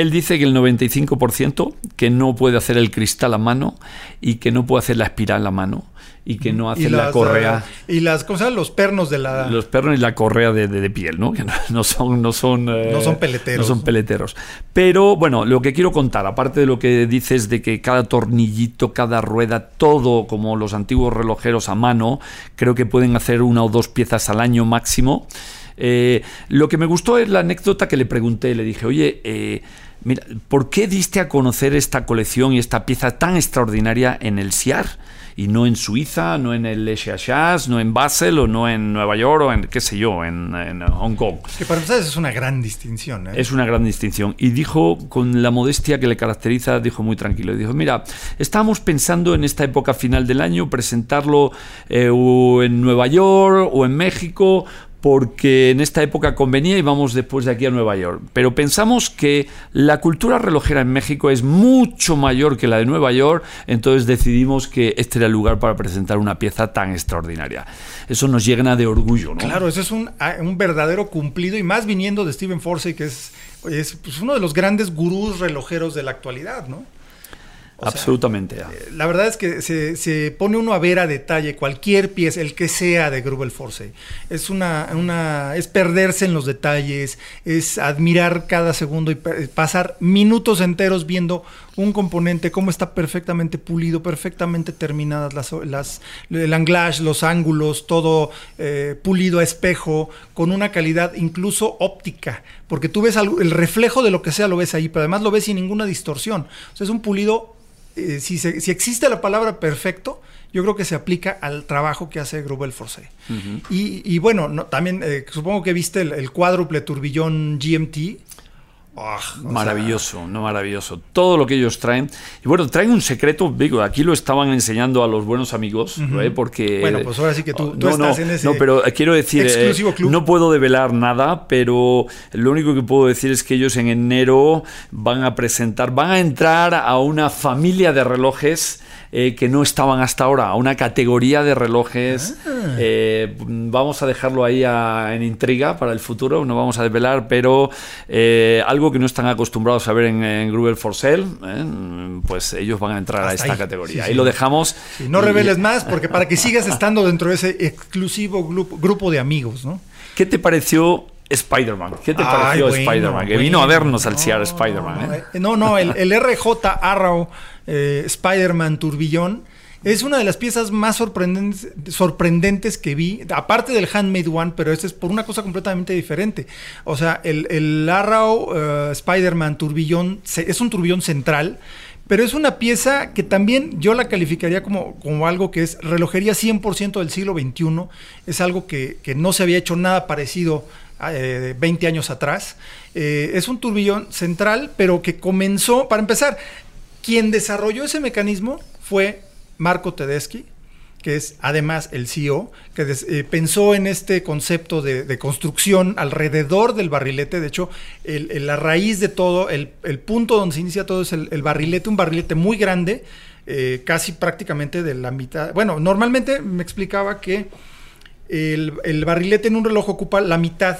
Él dice que el 95% que no puede hacer el cristal a mano y que no puede hacer la espiral a mano y que no hace la correa. Eh, y las cosas, los pernos de la. Los pernos y la correa de, piel, ¿no? Que no, son. No son, eh, no son peleteros. No son peleteros. Pero bueno, lo que quiero contar, aparte de lo que dices de que cada tornillito, cada rueda, todo como los antiguos relojeros a mano, creo que pueden hacer una o dos piezas al año máximo. Eh, lo que me gustó es la anécdota que le pregunté, le dije, oye, eh, mira, ¿por qué diste a conocer esta colección y esta pieza tan extraordinaria en el SIAR? y no en Suiza, no en el Chas, no en Basel o no en Nueva York o en qué sé yo, en, Hong Kong. Que para ustedes es una gran distinción. ¿eh? Es una gran distinción. Y dijo, con la modestia que le caracteriza, dijo muy tranquilo. Dijo, mira, estábamos pensando en esta época final del año presentarlo o en Nueva York o en México porque en esta época convenía y vamos después de aquí a Nueva York. Pero pensamos que la cultura relojera en México es mucho mayor que la de Nueva York, entonces decidimos que este era el lugar para presentar una pieza tan extraordinaria. Eso nos llena de orgullo, ¿no? Claro, eso es un, un verdadero cumplido y más viniendo de Stephen Forsey, que es, es pues, uno de los grandes gurús relojeros de la actualidad, ¿no? Absolutamente. Sea, eh, la verdad es que se, se, pone uno a ver a detalle cualquier pieza, el que sea de Grubel Force. Es una, una, es perderse en los detalles, es admirar cada segundo y pasar minutos enteros viendo un componente, cómo está perfectamente pulido, perfectamente terminadas las, las el anglage, los ángulos, todo eh, pulido a espejo, con una calidad incluso óptica, porque tú ves el reflejo de lo que sea, lo ves ahí, pero además lo ves sin ninguna distorsión. O sea, es un pulido eh, si, se, si, existe la palabra perfecto, yo creo que se aplica al trabajo que hace Grubel Force. Uh -huh. y, y, bueno, no, también eh, supongo que viste el, el cuádruple turbillón GMT. Oh, maravilloso, sea... no maravilloso. Todo lo que ellos traen. Y bueno, traen un secreto, digo, aquí lo estaban enseñando a los buenos amigos, uh -huh. ¿eh? porque... Bueno, pues ahora sí que tú, tú no, estás no, en ese No, pero quiero decir, exclusivo club. no puedo develar nada, pero lo único que puedo decir es que ellos en enero van a presentar, van a entrar a una familia de relojes eh, que no estaban hasta ahora, a una categoría de relojes. Ah. Eh, vamos a dejarlo ahí a, en intriga para el futuro, no vamos a desvelar, pero eh, algo que no están acostumbrados a ver en, en Gruber for Sale, pues ellos van a entrar hasta a esta ahí. categoría. Sí, ahí sí. lo dejamos. Sí, no y- reveles más, porque para que sigas estando dentro de ese exclusivo grupo, grupo de amigos, ¿no? ¿Qué te pareció Spider-Man? ¿Qué te Ay, pareció bueno, Spider-Man? Que vino a vernos al CIAR Spider-Man. No, no, el, el RJ Arrow eh, Spider-Man Turbillón es una de las piezas más sorprendentes, sorprendentes que vi, aparte del Handmade One, pero este es por una cosa completamente diferente. O sea, el, el Arrow eh, Spider-Man Turbillón es un turbillón central, pero es una pieza que también yo la calificaría como, como algo que es relojería 100% del siglo XXI. Es algo que, que no se había hecho nada parecido eh, 20 años atrás. Eh, es un turbillón central, pero que comenzó, para empezar, quien desarrolló ese mecanismo fue Marco Tedeschi, que es además el CEO, que eh, pensó en este concepto de, construcción alrededor del barrilete. De hecho, la raíz de todo, el, punto donde se inicia todo es el, barrilete, un barrilete muy grande, eh, casi prácticamente de la mitad. Bueno, normalmente me explicaba que el barrilete en un reloj ocupa la mitad,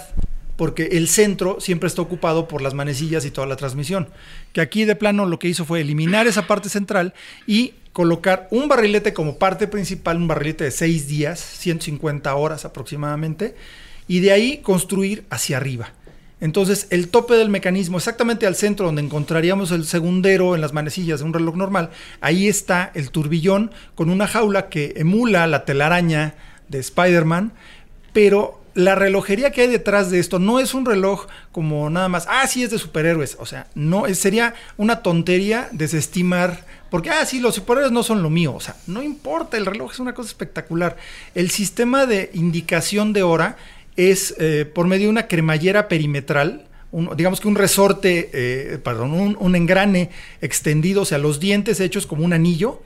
porque el centro siempre está ocupado por las manecillas y toda la transmisión. Que aquí de plano lo que hizo fue eliminar esa parte central y colocar un barrilete como parte principal, un barrilete de 6 días, 150 horas aproximadamente, y de ahí construir hacia arriba. Entonces, el tope del mecanismo, exactamente al centro donde encontraríamos el segundero en las manecillas de un reloj normal, ahí está el turbillón con una jaula que emula la telaraña de Spider-Man, pero la relojería que hay detrás de esto no es un reloj como nada más, ah, sí es de superhéroes, o sea, no, sería una tontería desestimar, porque, ah, sí, los superhéroes no son lo mío, o sea, no importa, el reloj es una cosa espectacular. El sistema de indicación de hora es eh, por medio de una cremallera perimetral, digamos que un resorte, eh, perdón, un, un engrane extendido, o sea, los dientes hechos como un anillo,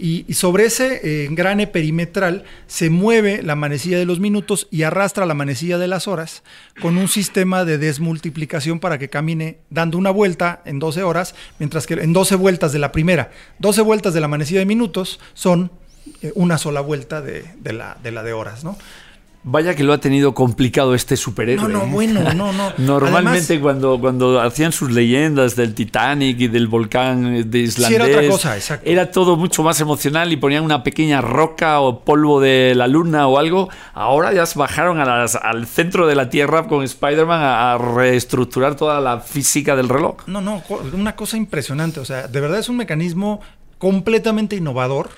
y, sobre ese eh, engrane perimetral se mueve la manecilla de los minutos y arrastra la manecilla de las horas con un sistema de desmultiplicación para que camine dando una vuelta en 12 horas, mientras que en 12 vueltas de la primera, 12 vueltas de la manecilla de minutos son eh, una sola vuelta de la, de la de horas, ¿no? Vaya que lo ha tenido complicado este superhéroe. No, no, ¿eh? bueno, no, no. *laughs* Normalmente Además- cuando, cuando hacían sus leyendas del Titanic y del volcán de islandés, era otra cosa, exacto. era todo mucho más emocional y ponían una pequeña roca o polvo de la luna o algo. Ahora ya se bajaron a las- al centro de la Tierra con Spider-Man a, a reestructurar toda la física del reloj. No, no, una cosa impresionante. O sea, de verdad es un mecanismo completamente innovador.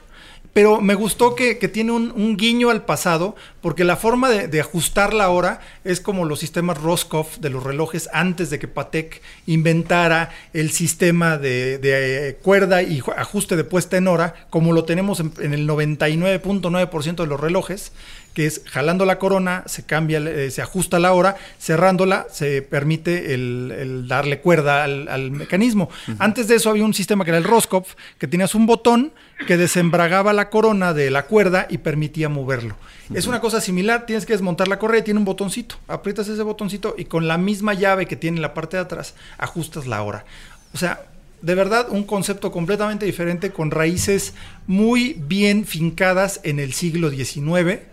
Pero me gustó que, tiene un, guiño al pasado, porque la forma de, ajustar la hora es como los sistemas Roscoff de los relojes antes de que Patek inventara el sistema de, eh, cuerda y ju- ajuste de puesta en hora, como lo tenemos en, en el 99.9% de los relojes, que es jalando la corona, se cambia, eh, se ajusta la hora, cerrándola, se permite el, darle cuerda al, mecanismo. Antes de eso había un sistema que era el Roscoff, que tenías un botón que desembragaba la corona de la cuerda y permitía moverlo. Es una cosa similar, tienes que desmontar la correa y tiene un botoncito. Aprietas ese botoncito y con la misma llave que tiene la parte de atrás, ajustas la hora. O sea, de verdad un concepto completamente diferente con raíces muy bien fincadas en el siglo XIX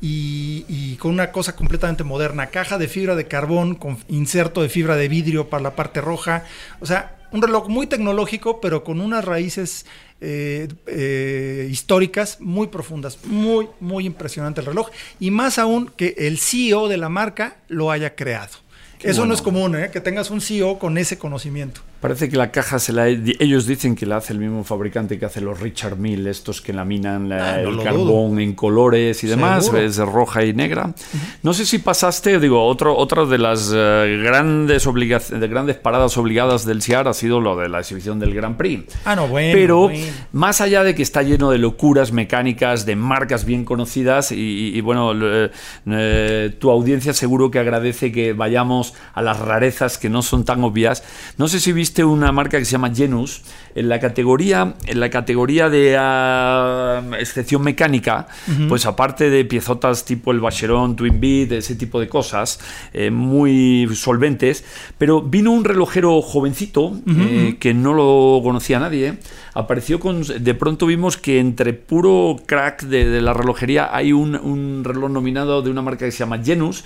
y, con una cosa completamente moderna. Caja de fibra de carbón con inserto de fibra de vidrio para la parte roja. O sea, un reloj muy tecnológico, pero con unas raíces eh, eh, históricas muy profundas. Muy, muy impresionante el reloj. Y más aún que el CEO de la marca lo haya creado. Eso no es común, ¿eh? que tengas un CEO con ese conocimiento. Parece que la caja se la. Ellos dicen que la hace el mismo fabricante que hace los Richard Mill, estos que laminan ah, el carbón en colores y demás, es roja y negra. No sé si pasaste, digo, otro, otra de las eh, grandes, de grandes paradas obligadas del CIAR ha sido lo de la exhibición del Grand Prix. Ah, no, bueno. Pero más allá de que está lleno de locuras mecánicas, de marcas bien conocidas, y, bueno, eh, tu audiencia seguro que agradece que vayamos a las rarezas que no son tan obvias. No sé si viste una marca que se llama Genus en la categoría en la categoría de ah, excepción mecánica pues aparte de piezotas tipo el Bacheron Twin Beat ese tipo de cosas eh, muy solventes pero vino un relojero jovencito eh, que no lo conocía nadie apareció con de pronto vimos que entre puro crack de, la relojería hay un, un reloj nominado de una marca que se llama Genus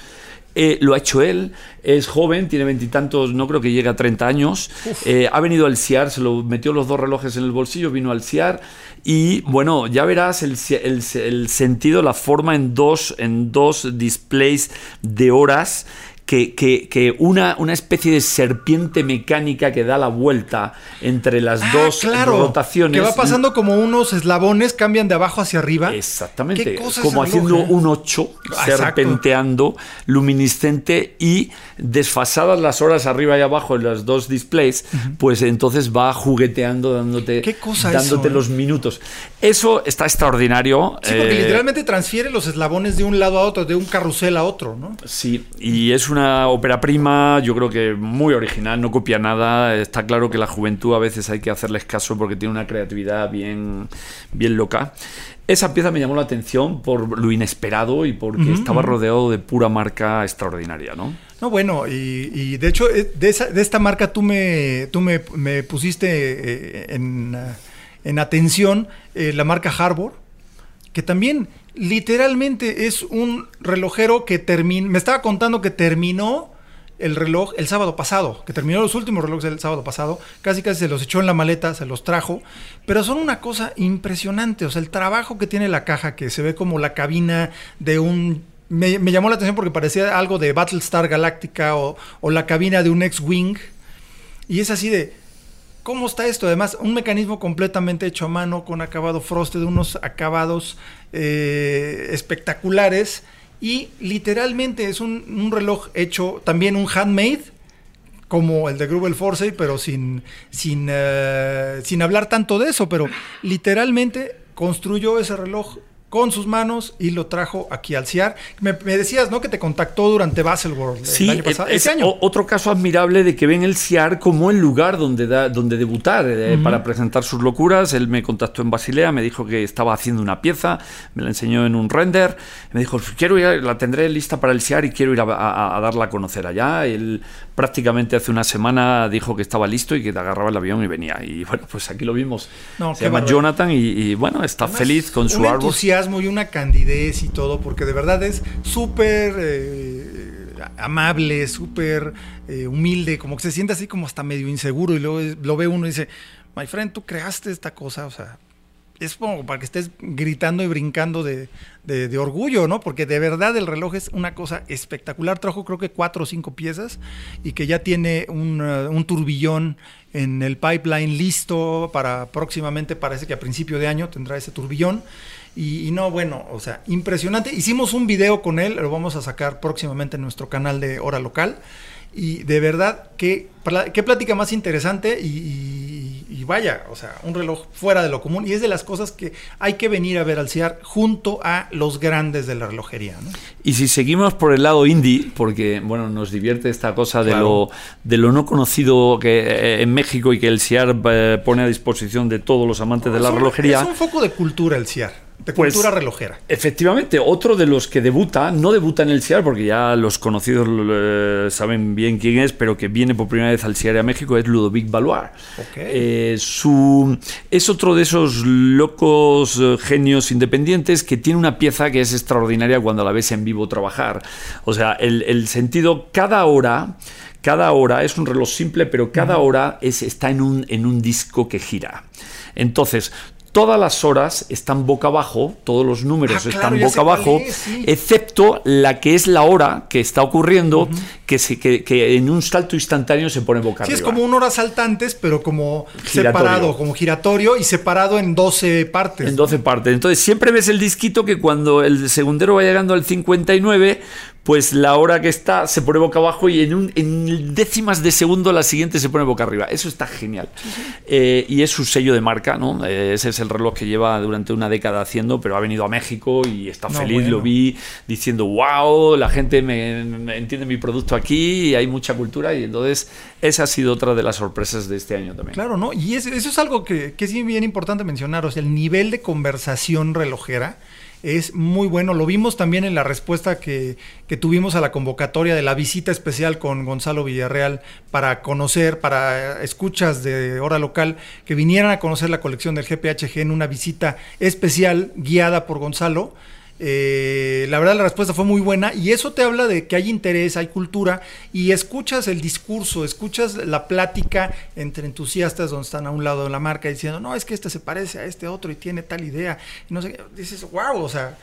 eh, lo ha hecho él, es joven, tiene veintitantos, no creo que llegue a 30 años. Eh, ha venido al CIAR, se lo metió los dos relojes en el bolsillo, vino al CIAR y bueno, ya verás el, el sentido, la forma en dos, en dos displays de horas que, una, una, especie de serpiente mecánica que da la vuelta entre las ah, dos claro, rotaciones. Que va pasando como unos eslabones, cambian de abajo hacia arriba. Exactamente. como haciendo un 8, serpenteando, luminiscente y desfasadas las horas arriba y abajo en los dos displays, pues entonces va jugueteando, dándote, dándote los eh? minutos. Eso está extraordinario. Sí, porque eh, literalmente transfiere los eslabones de un lado a otro, de un carrusel a otro, ¿no? Sí, y es una ópera prima, yo creo que muy original, no copia nada. Está claro que la juventud a veces hay que hacerles caso porque tiene una creatividad bien, bien loca. Esa pieza me llamó la atención por lo inesperado y porque estaba rodeado de pura marca extraordinaria, ¿no? No, bueno, y, de hecho, eh, de, esta marca tú me, tú me, pusiste eh, en, en, atención eh, la marca Harbor, que también literalmente es un relojero que termina. Me estaba contando que terminó el reloj el sábado pasado, que terminó los últimos relojes el sábado pasado, casi casi se los echó en la maleta, se los trajo, pero son una cosa impresionante, o sea, el trabajo que tiene la caja, que se ve como la cabina de un... Me, llamó la atención porque parecía algo de Battlestar Galactica o, o la cabina de un X-Wing, y es así de, ¿Cómo está esto? Además, un mecanismo completamente hecho a mano, con acabado frosted, unos acabados eh, espectaculares. Y literalmente es un, reloj hecho también un handmade, como el de Grubel Forsey, pero sin, sin, eh, sin hablar tanto de eso. Pero literalmente construyó ese reloj con sus manos y lo trajo aquí al CIAR. Me, decías, ¿no? Que te contactó durante Baselworld sí, el año pasado. Es, año. otro caso admirable de que ven el CIAR como el lugar donde, da, donde debutar eh, para presentar sus locuras. Él me contactó en Basilea, me dijo que estaba haciendo una pieza, me la enseñó en un render. Me dijo, quiero ir, la tendré lista para el CIAR y quiero ir a, darla a conocer allá. Él prácticamente hace una semana dijo que estaba listo y que te agarraba el avión y venía. Y bueno, pues aquí lo vimos. Se llama Jonathan y, bueno, está feliz con su árbol y una candidez y todo, porque de verdad es súper eh, amable, súper eh, humilde, como que se siente así como hasta medio inseguro y luego lo ve uno y dice, my friend, tú creaste esta cosa, o sea, es como para que estés gritando y brincando de, orgullo, ¿no? Porque de verdad el reloj es una cosa espectacular. Trajo creo que cuatro o cinco piezas y que ya tiene un, uh, un turbillón en el pipeline listo para próximamente, parece que a principio de año tendrá ese turbillón. Y, no, bueno, o sea, impresionante. Hicimos un video con él, lo vamos a sacar próximamente en nuestro canal de Hora Local. Y de verdad, qué, qué plática más interesante y, y vaya, o sea, un reloj fuera de lo común y es de las cosas que hay que venir a ver al CIAR junto a los grandes de la relojería. ¿no? Y si seguimos por el lado indie, porque bueno, nos divierte esta cosa de, lo, de lo no conocido que eh, en México y que el CIAR eh, pone a disposición de todos los amantes de la relojería. Es un foco de cultura el CIAR de pues, cultura relojera. Efectivamente, otro de los que debuta, no debuta en el CIAR porque ya los conocidos eh, saben bien quién es, pero que viene por primera vez al CIAR a México es Ludovic Valois. Eh, su, es otro de esos locos eh, genios independientes que tiene una pieza que es extraordinaria cuando la ves en vivo trabajar. O sea, el, sentido, cada hora cada hora es un reloj simple, pero cada hora es, está en un, en un disco que gira. Entonces, todas las horas están boca abajo, todos los números ah, están boca abajo, excepto la que es la hora que está ocurriendo, que, se, que, en un salto instantáneo se pone boca arriba. Sí, es como un hora saltantes, pero como separado, como giratorio y separado en 12 partes. En 12 partes. Entonces siempre ves el disquito que cuando el segundero va llegando al 59, pues la hora que está se pone boca abajo y en, un, en décimas de segundo la siguiente se pone boca arriba. Eso está genial. Eh, y es su sello de marca, ¿no? Eh, ese es el reloj que lleva durante una década haciendo, pero ha venido a México y está feliz, lo vi diciendo, wow, la gente me, entiende mi producto aquí y hay mucha cultura y entonces esa ha sido otra de las sorpresas de este año también. Claro, ¿no? Y eso es algo que, que es bien importante mencionar, o sea, el nivel de conversación relojera es muy bueno. Lo vimos también en la respuesta que, tuvimos a la convocatoria de la visita especial con Gonzalo Villarreal para conocer, para escuchas de hora local, que vinieran a conocer la colección del GPHG en una visita especial guiada por Gonzalo. Eh, la verdad la respuesta fue muy buena y eso te habla de que hay interés, hay cultura y escuchas el discurso, escuchas la plática entre entusiastas donde están a un lado de la marca diciendo, no, es que este se parece a este otro y tiene tal idea. Y no sé, dices, wow, o sea,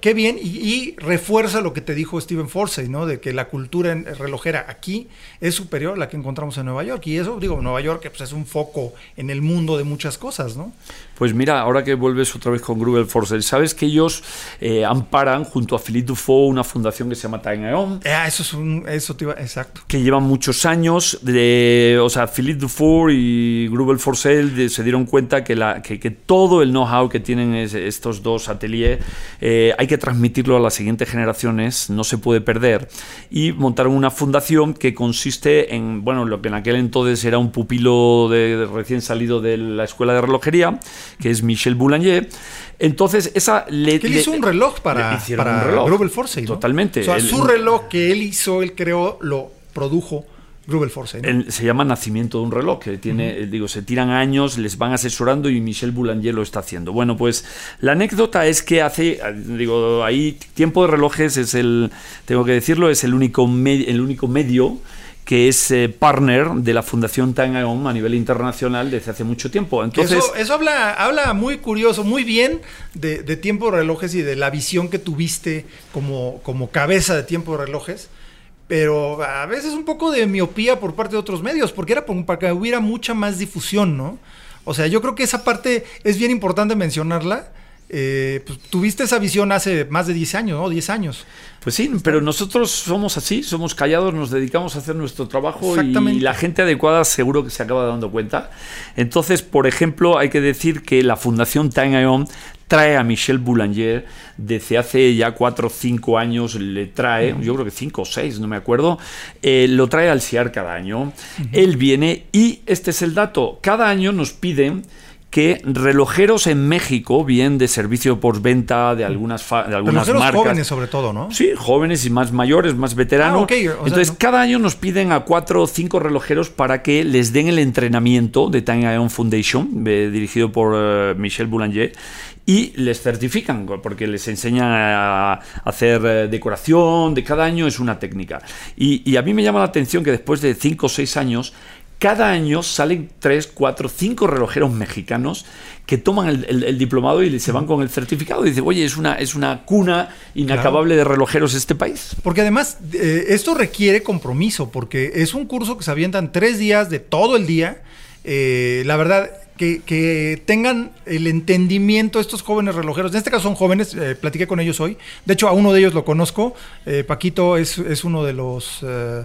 qué bien, y, refuerza lo que te dijo Steven Forsyth, ¿no? De que la cultura relojera aquí es superior a la que encontramos en Nueva York. Y eso, digo, Nueva York pues, es un foco en el mundo de muchas cosas, ¿no? Pues mira, ahora que vuelves otra vez con Grubel Forsyth, sabes que ellos eh, amparan junto a Philippe Dufault una fundación que se llama Time Aeon. Ah, eso es un, eso te iba, exacto. Que llevan muchos años, de, o sea, Philippe Dufault y Grubel Forsyth se dieron cuenta que, la, que, todo el know-how que tienen estos dos ateliers eh, hay que transmitirlo a las siguientes generaciones, no se puede perder. Y montaron una fundación que consiste en, bueno, lo que en aquel entonces era un pupilo de, recién salido de la escuela de relojería, que es Michel Boulanger. Entonces, esa le. Que él hizo un reloj para, para un reloj. Force. Totalmente. O sea, su reloj que él hizo, él creó, lo produjo Grubel Force. se llama Nacimiento de un reloj, que tiene, digo, se tiran años, les van asesorando y Michel Boulanger lo está haciendo. Bueno, pues la anécdota es que hace, digo, ahí Tiempo de Relojes es el, tengo que decirlo, es el único, el único medio que es eh, partner de la Fundación Tangaon a nivel internacional desde hace mucho tiempo. Entonces, eso, habla, habla muy curioso, muy bien de, de, Tiempo Relojes y de la visión que tuviste como, como cabeza de Tiempo Relojes pero a veces un poco de miopía por parte de otros medios, porque era para que hubiera mucha más difusión, ¿no? O sea, yo creo que esa parte es bien importante mencionarla. Eh, pues, tuviste esa visión hace más de 10 años, ¿no? 10 años. Pues sí, pero nosotros somos así, somos callados, nos dedicamos a hacer nuestro trabajo y la gente adecuada seguro que se acaba dando cuenta. Entonces, por ejemplo, hay que decir que la Fundación Time trae a Michel Boulanger desde hace ya cuatro o cinco años, le trae, yo creo que cinco o seis, no me acuerdo, eh, lo trae al CIAR cada año. Él viene y este es el dato, cada año nos piden que relojeros en México, bien de servicio por venta de algunas, de algunas marcas. jóvenes sobre todo, ¿no? Sí, jóvenes y más mayores, más veteranos. Ah, Entonces, cada año nos piden a cuatro o cinco relojeros para que les den el entrenamiento de Time Ion Foundation, dirigido por eh, Michel Boulanger, y les certifican, porque les enseñan a hacer eh, decoración de cada año, es una técnica. Y, a mí me llama la atención que después de 5 o 6 años, cada año salen 3, 4, 5 relojeros mexicanos que toman el, diplomado y se van con el certificado y dicen, oye, es una, es una cuna inacabable de relojeros este país. Porque además eh, esto requiere compromiso, porque es un curso que se avientan tres días de todo el día. Eh, la verdad, que, tengan el entendimiento estos jóvenes relojeros. En este caso son jóvenes, eh, platiqué con ellos hoy. De hecho, a uno de ellos lo conozco. Eh, Paquito es, uno de los eh,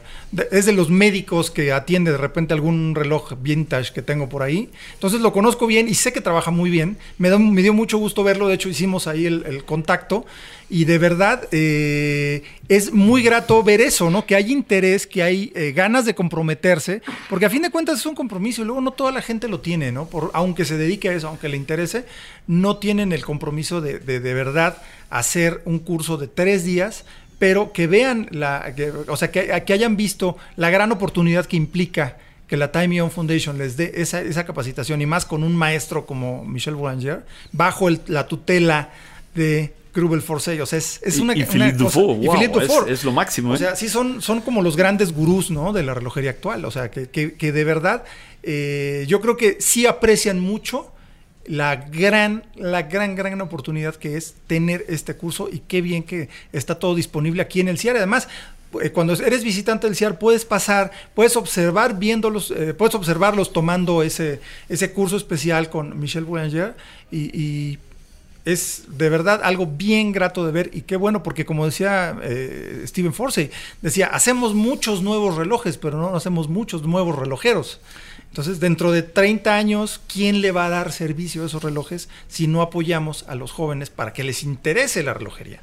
es de los médicos que atiende de repente algún reloj vintage que tengo por ahí. Entonces lo conozco bien y sé que trabaja muy bien. Me, me dio mucho gusto verlo. De hecho, hicimos ahí el contacto y de verdad eh, es muy grato ver eso, ¿no? Que hay interés, que hay eh, ganas de comprometerse, porque a fin de cuentas es un compromiso y luego no toda la gente lo tiene, ¿no? Por, aunque se dedique a eso, aunque le interese, no tienen el compromiso de de, verdad hacer un curso de tres días, pero que vean, la, o sea, que, que hayan visto la gran oportunidad que implica que la Time Young Foundation les dé esa, esa, capacitación y más con un maestro como Michel Boulanger, bajo la tutela de Grubel Forsey. O sea, es, es una, y, Philippe Dufour, wow, es, es, lo máximo. ¿eh? O sea, sí son, son como los grandes gurús ¿no? de la relojería actual. O sea, que, que, que de verdad eh, yo creo que sí aprecian mucho la gran, la gran, gran oportunidad que es tener este curso y qué bien que está todo disponible aquí en el CIAR. Además, eh, cuando eres visitante del CIAR puedes pasar, puedes observar viéndolos, eh, puedes observarlos tomando ese, ese curso especial con Michel Boulanger y, y es de verdad algo bien grato de ver y qué bueno porque como decía eh, Stephen Forsey, decía, hacemos muchos nuevos relojes, pero no hacemos muchos nuevos relojeros. Entonces, dentro de 30 años, ¿quién le va a dar servicio a esos relojes si no apoyamos a los jóvenes para que les interese la relojería?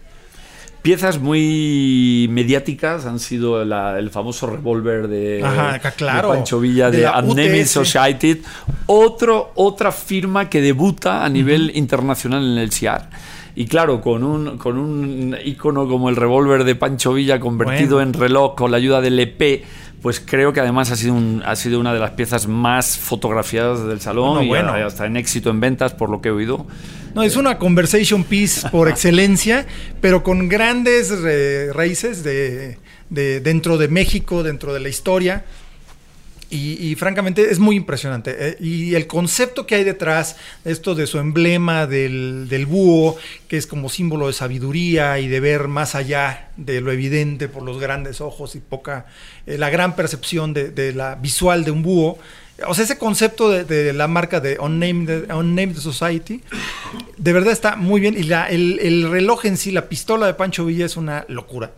Piezas muy mediáticas han sido el famoso revólver de, Pancho Villa de, de Society, otro, otra firma que debuta a nivel internacional en el CIAR. Y claro, con un, con un icono como el revólver de Pancho Villa convertido en reloj con la ayuda del EP, pues creo que además ha sido, un, ha sido una de las piezas más fotografiadas del salón y hasta en éxito en ventas, por lo que he oído. No, es una conversation piece por *laughs* excelencia, pero con grandes raíces de, dentro de México, dentro de la historia. Y, francamente es muy impresionante. Eh, y el concepto que hay detrás, esto de su emblema del, búho, que es como símbolo de sabiduría y de ver más allá de lo evidente por los grandes ojos y poca, eh, la gran percepción de, la visual de un búho. O sea, ese concepto de, la marca de Unnamed, Society, de verdad está muy bien. Y la, el, el reloj en sí, la pistola de Pancho Villa es una locura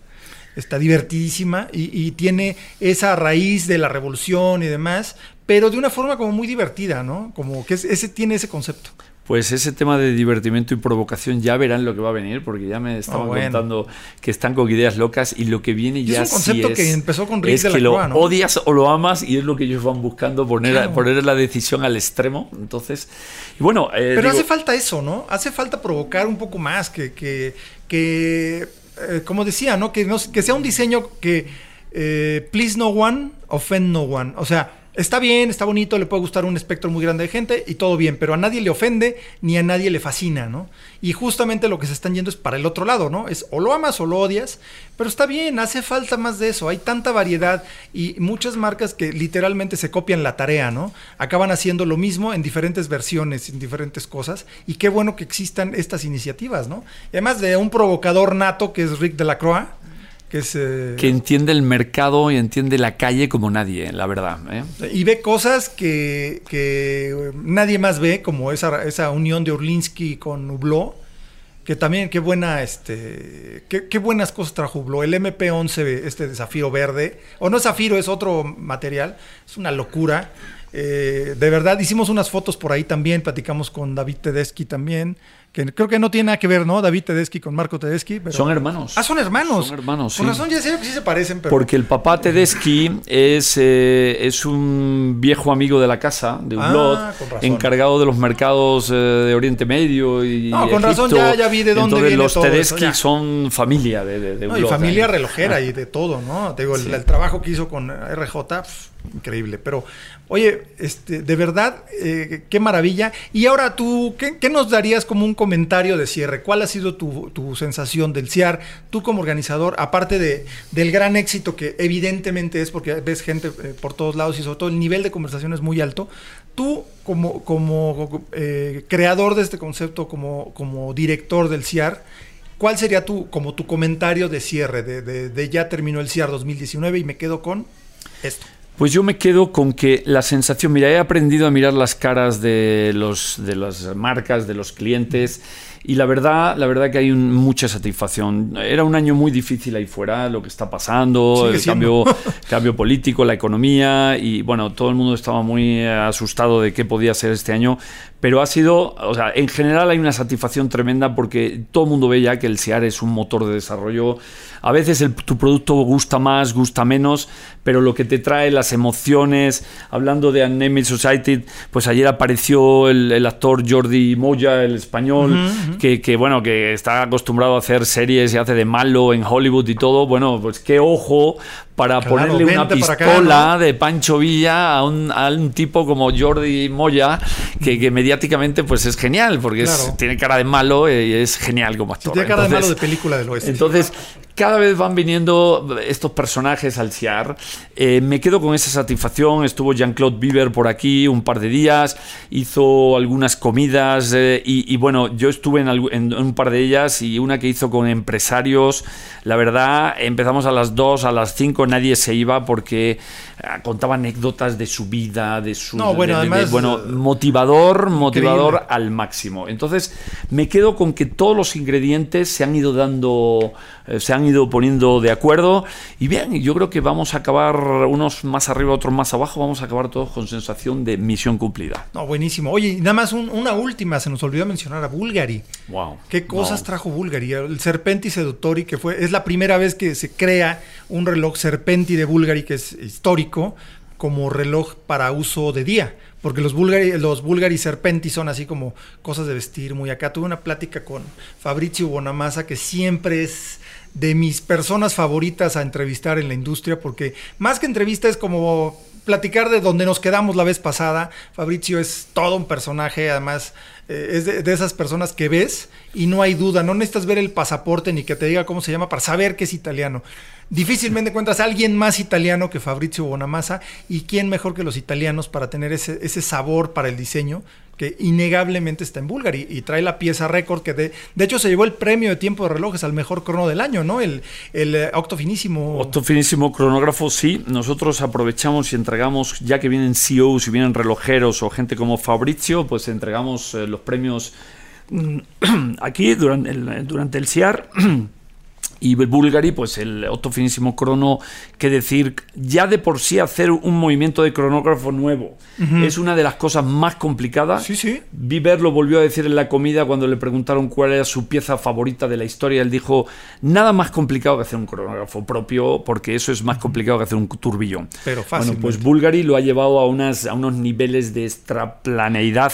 está divertidísima y, tiene esa raíz de la revolución y demás, pero de una forma como muy divertida, ¿no? Como que ese tiene ese concepto. Pues ese tema de divertimento y provocación ya verán lo que va a venir, porque ya me estaban ah, contando que están con ideas locas y lo que viene ya es un concepto que empezó con Rick es de la que lo odias o lo amas y es lo que ellos van buscando poner, poner la decisión al extremo. Entonces, y bueno, eh, pero hace falta eso, ¿no? Hace falta provocar un poco más que que, que eh, como decía, ¿no? Que, que sea un diseño que eh, please no one, offend no one. O sea, está bien, está bonito, le puede gustar un espectro muy grande de gente y todo bien, pero a nadie le ofende ni a nadie le fascina, ¿no? Y justamente lo que se están yendo es para el otro lado, ¿no? Es o lo amas o lo odias, pero está bien, hace falta más de eso, hay tanta variedad y muchas marcas que literalmente se copian la tarea, ¿no? Acaban haciendo lo mismo en diferentes versiones, en diferentes cosas, y qué bueno que existan estas iniciativas, ¿no? además de un provocador nato que es Rick de la Croix, que, que entiende el mercado y entiende la calle como nadie, la verdad. ¿eh? Y ve cosas que, que, nadie más ve, como esa, esa unión de Orlinsky con Hublot, que también qué buena, este, qué, qué buenas cosas trajo Hublot. El MP11, este de zafiro verde, o no es zafiro, es otro material, es una locura. Eh, de verdad, hicimos unas fotos por ahí también, platicamos con David Tedeschi también, que creo que no tiene nada que ver, ¿no? David Tedeschi con Marco Tedeschi. Son hermanos. Ah, son hermanos. Son hermanos, Con razón ya sé que sí se parecen, pero... Porque el papá Tedeschi es, eh, es un viejo amigo de la casa, de un ah, encargado de los mercados eh, de Oriente Medio y No, con razón ya, ya, vi de dónde Entonces, viene los todo Tedeschi son familia de, de, no, y familia relojera y de todo, ¿no? Te digo, el, trabajo que hizo con RJ, increíble. Pero, oye, este, de verdad, eh, qué maravilla. Y ahora tú, ¿qué, ¿qué, nos darías como un comentario de cierre? ¿Cuál ha sido tu, tu sensación del CIAR? Tú como organizador, aparte de, del gran éxito que evidentemente es, porque ves gente eh, por todos lados y sobre todo el nivel de conversación es muy alto, tú como, como eh, creador de este concepto, como, como director del CIAR, ¿Cuál sería tu, como tu comentario de cierre de, de, de ya terminó el CIAR 2019 y me quedo con esto? Pues yo me quedo con que la sensación, mira, he aprendido a mirar las caras de, los, de las marcas, de los clientes y la verdad, la verdad que hay mucha satisfacción. Era un año muy difícil ahí fuera, lo que está pasando, el cambio, *laughs* cambio político, la economía y bueno, todo el mundo estaba muy asustado de qué podía ser este año, pero ha sido, o sea, en general hay una satisfacción tremenda porque todo el mundo ve ya que el SEAR es un motor de desarrollo. A veces tu producto gusta más, gusta menos, pero lo que te trae las emociones, hablando de Unnamed Society, pues ayer apareció el, actor Jordi Moya, el español, que, bueno, que está acostumbrado a hacer series y hace de malo en Hollywood y todo, bueno, pues qué ojo para ponerle una pistola de Pancho Villa a un, a un, tipo como Jordi Moya, que, que mediáticamente pues es genial, porque tiene cara de malo y es genial como actor. tiene cara de malo de película del oeste. Entonces, cada vez van viniendo estos personajes al CIAR. Eh, me quedo con esa satisfacción. Estuvo Jean-Claude Bieber por aquí un par de días, hizo algunas comidas eh, y, bueno, yo estuve en, un par de ellas y una que hizo con empresarios. La verdad, empezamos a las 2, a las 5, nadie se iba porque eh, contaba anécdotas de su vida, de su... No, bueno, además, bueno, motivador, motivador al máximo. Entonces, me quedo con que todos los ingredientes se han ido dando, se han ido poniendo de acuerdo. Y bien, yo creo que vamos a acabar unos más arriba, otros más abajo, vamos a acabar todos con sensación de misión cumplida. No, buenísimo. Oye, nada más una última, se nos olvidó mencionar a Bulgari. Wow. ¿Qué cosas trajo Bulgari? El Serpenti Sedutori, que fue, es la primera vez que se crea un reloj Serpenti de Bulgari, que es histórico, como reloj para uso de día porque los Bulgari, los Bulgari Serpenti son así como cosas de vestir muy acá. Tuve una plática con Fabrizio Bonamassa que siempre es de mis personas favoritas a entrevistar en la industria, porque más que entrevista es como platicar de donde nos quedamos la vez pasada. Fabrizio es todo un personaje, además eh, es de, esas personas que ves y no hay duda, no necesitas ver el pasaporte ni que te diga cómo se llama para saber que es italiano. Difícilmente encuentras a alguien más italiano que Fabrizio Bonamassa y quién mejor que los italianos para tener ese, ese sabor para el diseño que innegablemente está en Bulgari y trae la pieza récord que de, de hecho se llevó el premio de tiempo de relojes al mejor crono del año, ¿no? El, el eh, octofinísimo. Octofinísimo cronógrafo, sí. Nosotros aprovechamos y entregamos, ya que vienen CEOs y vienen relojeros o gente como Fabrizio, pues entregamos eh, los premios mm, *clears throat* aquí durante el, durante el CIAR. *clears throat* y Bulgari, pues el otro finísimo crono, que decir, ya de por sí hacer un movimiento de cronógrafo nuevo es una de las cosas más complicadas. Sí, sí. Viver lo volvió a decir en la comida cuando le preguntaron cuál era su pieza favorita de la historia. Él dijo, nada más complicado que hacer un cronógrafo propio, porque eso es más complicado que hacer un turbillón. Pero fácil. Bueno, pues Bulgari lo ha llevado a, unas, a unos niveles de extraplaneidad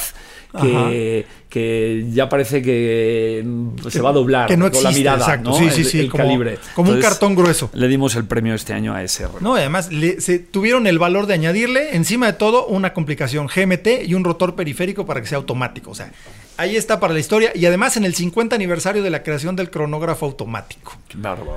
que, que, ya parece que mm, se va a doblar que no existe, con la mirada, exacto. Sí, sí, sí, como, calibre. Como un cartón grueso. Le dimos el premio este año a ese. No, además se tuvieron el valor de añadirle encima de todo una complicación GMT y un rotor periférico para que sea automático. O sea, ahí está para la historia. Y además en el 50 aniversario de la creación del cronógrafo automático.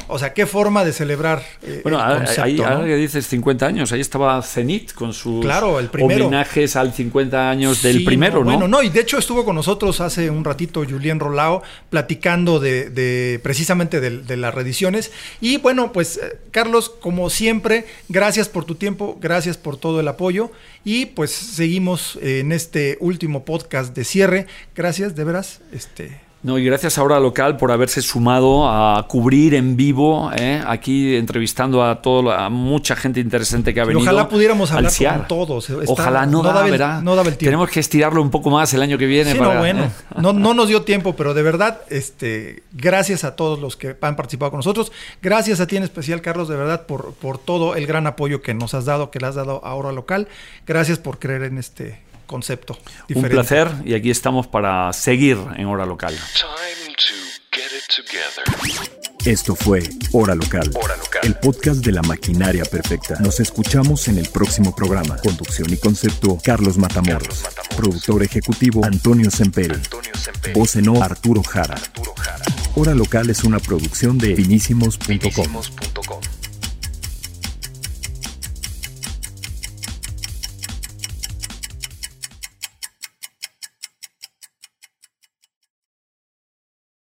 O sea, qué forma de celebrar. Eh, bueno, ahí, ahora que dices 50 años, ahí estaba Zenit con sus claro, el homenajes al 50 años del primero, no, Bueno, no, y de hecho estuvo con nosotros hace un ratito Julien Rolao platicando de, precisamente de, las reediciones. Y bueno, pues eh, Carlos, como siempre, gracias por tu tiempo, gracias por todo el apoyo. Y pues seguimos en este último podcast de cierre. Gracias, de veras. Este, no, y gracias a Hora Local por haberse sumado a cubrir en vivo, eh, aquí entrevistando a todo, a mucha gente interesante que ha venido. Ojalá pudiéramos hablar con todos. ojalá no, da, no daba el tiempo. Tenemos que estirarlo un poco más el año que viene. no, bueno, eh. no, no nos dio tiempo, pero de verdad, este, gracias a todos los que han participado con nosotros. Gracias a ti en especial, Carlos, de verdad, por, por todo el gran apoyo que nos has dado, que le has dado a Hora Local. Gracias por creer en este concepto. Un placer y aquí estamos para seguir en Hora Local. Esto fue Hora Local, el podcast de la maquinaria perfecta. Nos escuchamos en el próximo programa. Conducción y concepto, Carlos Matamoros. Productor ejecutivo, Antonio Semperi. Voz en o, Arturo Jara. Hora Local es una producción de finísimos.com.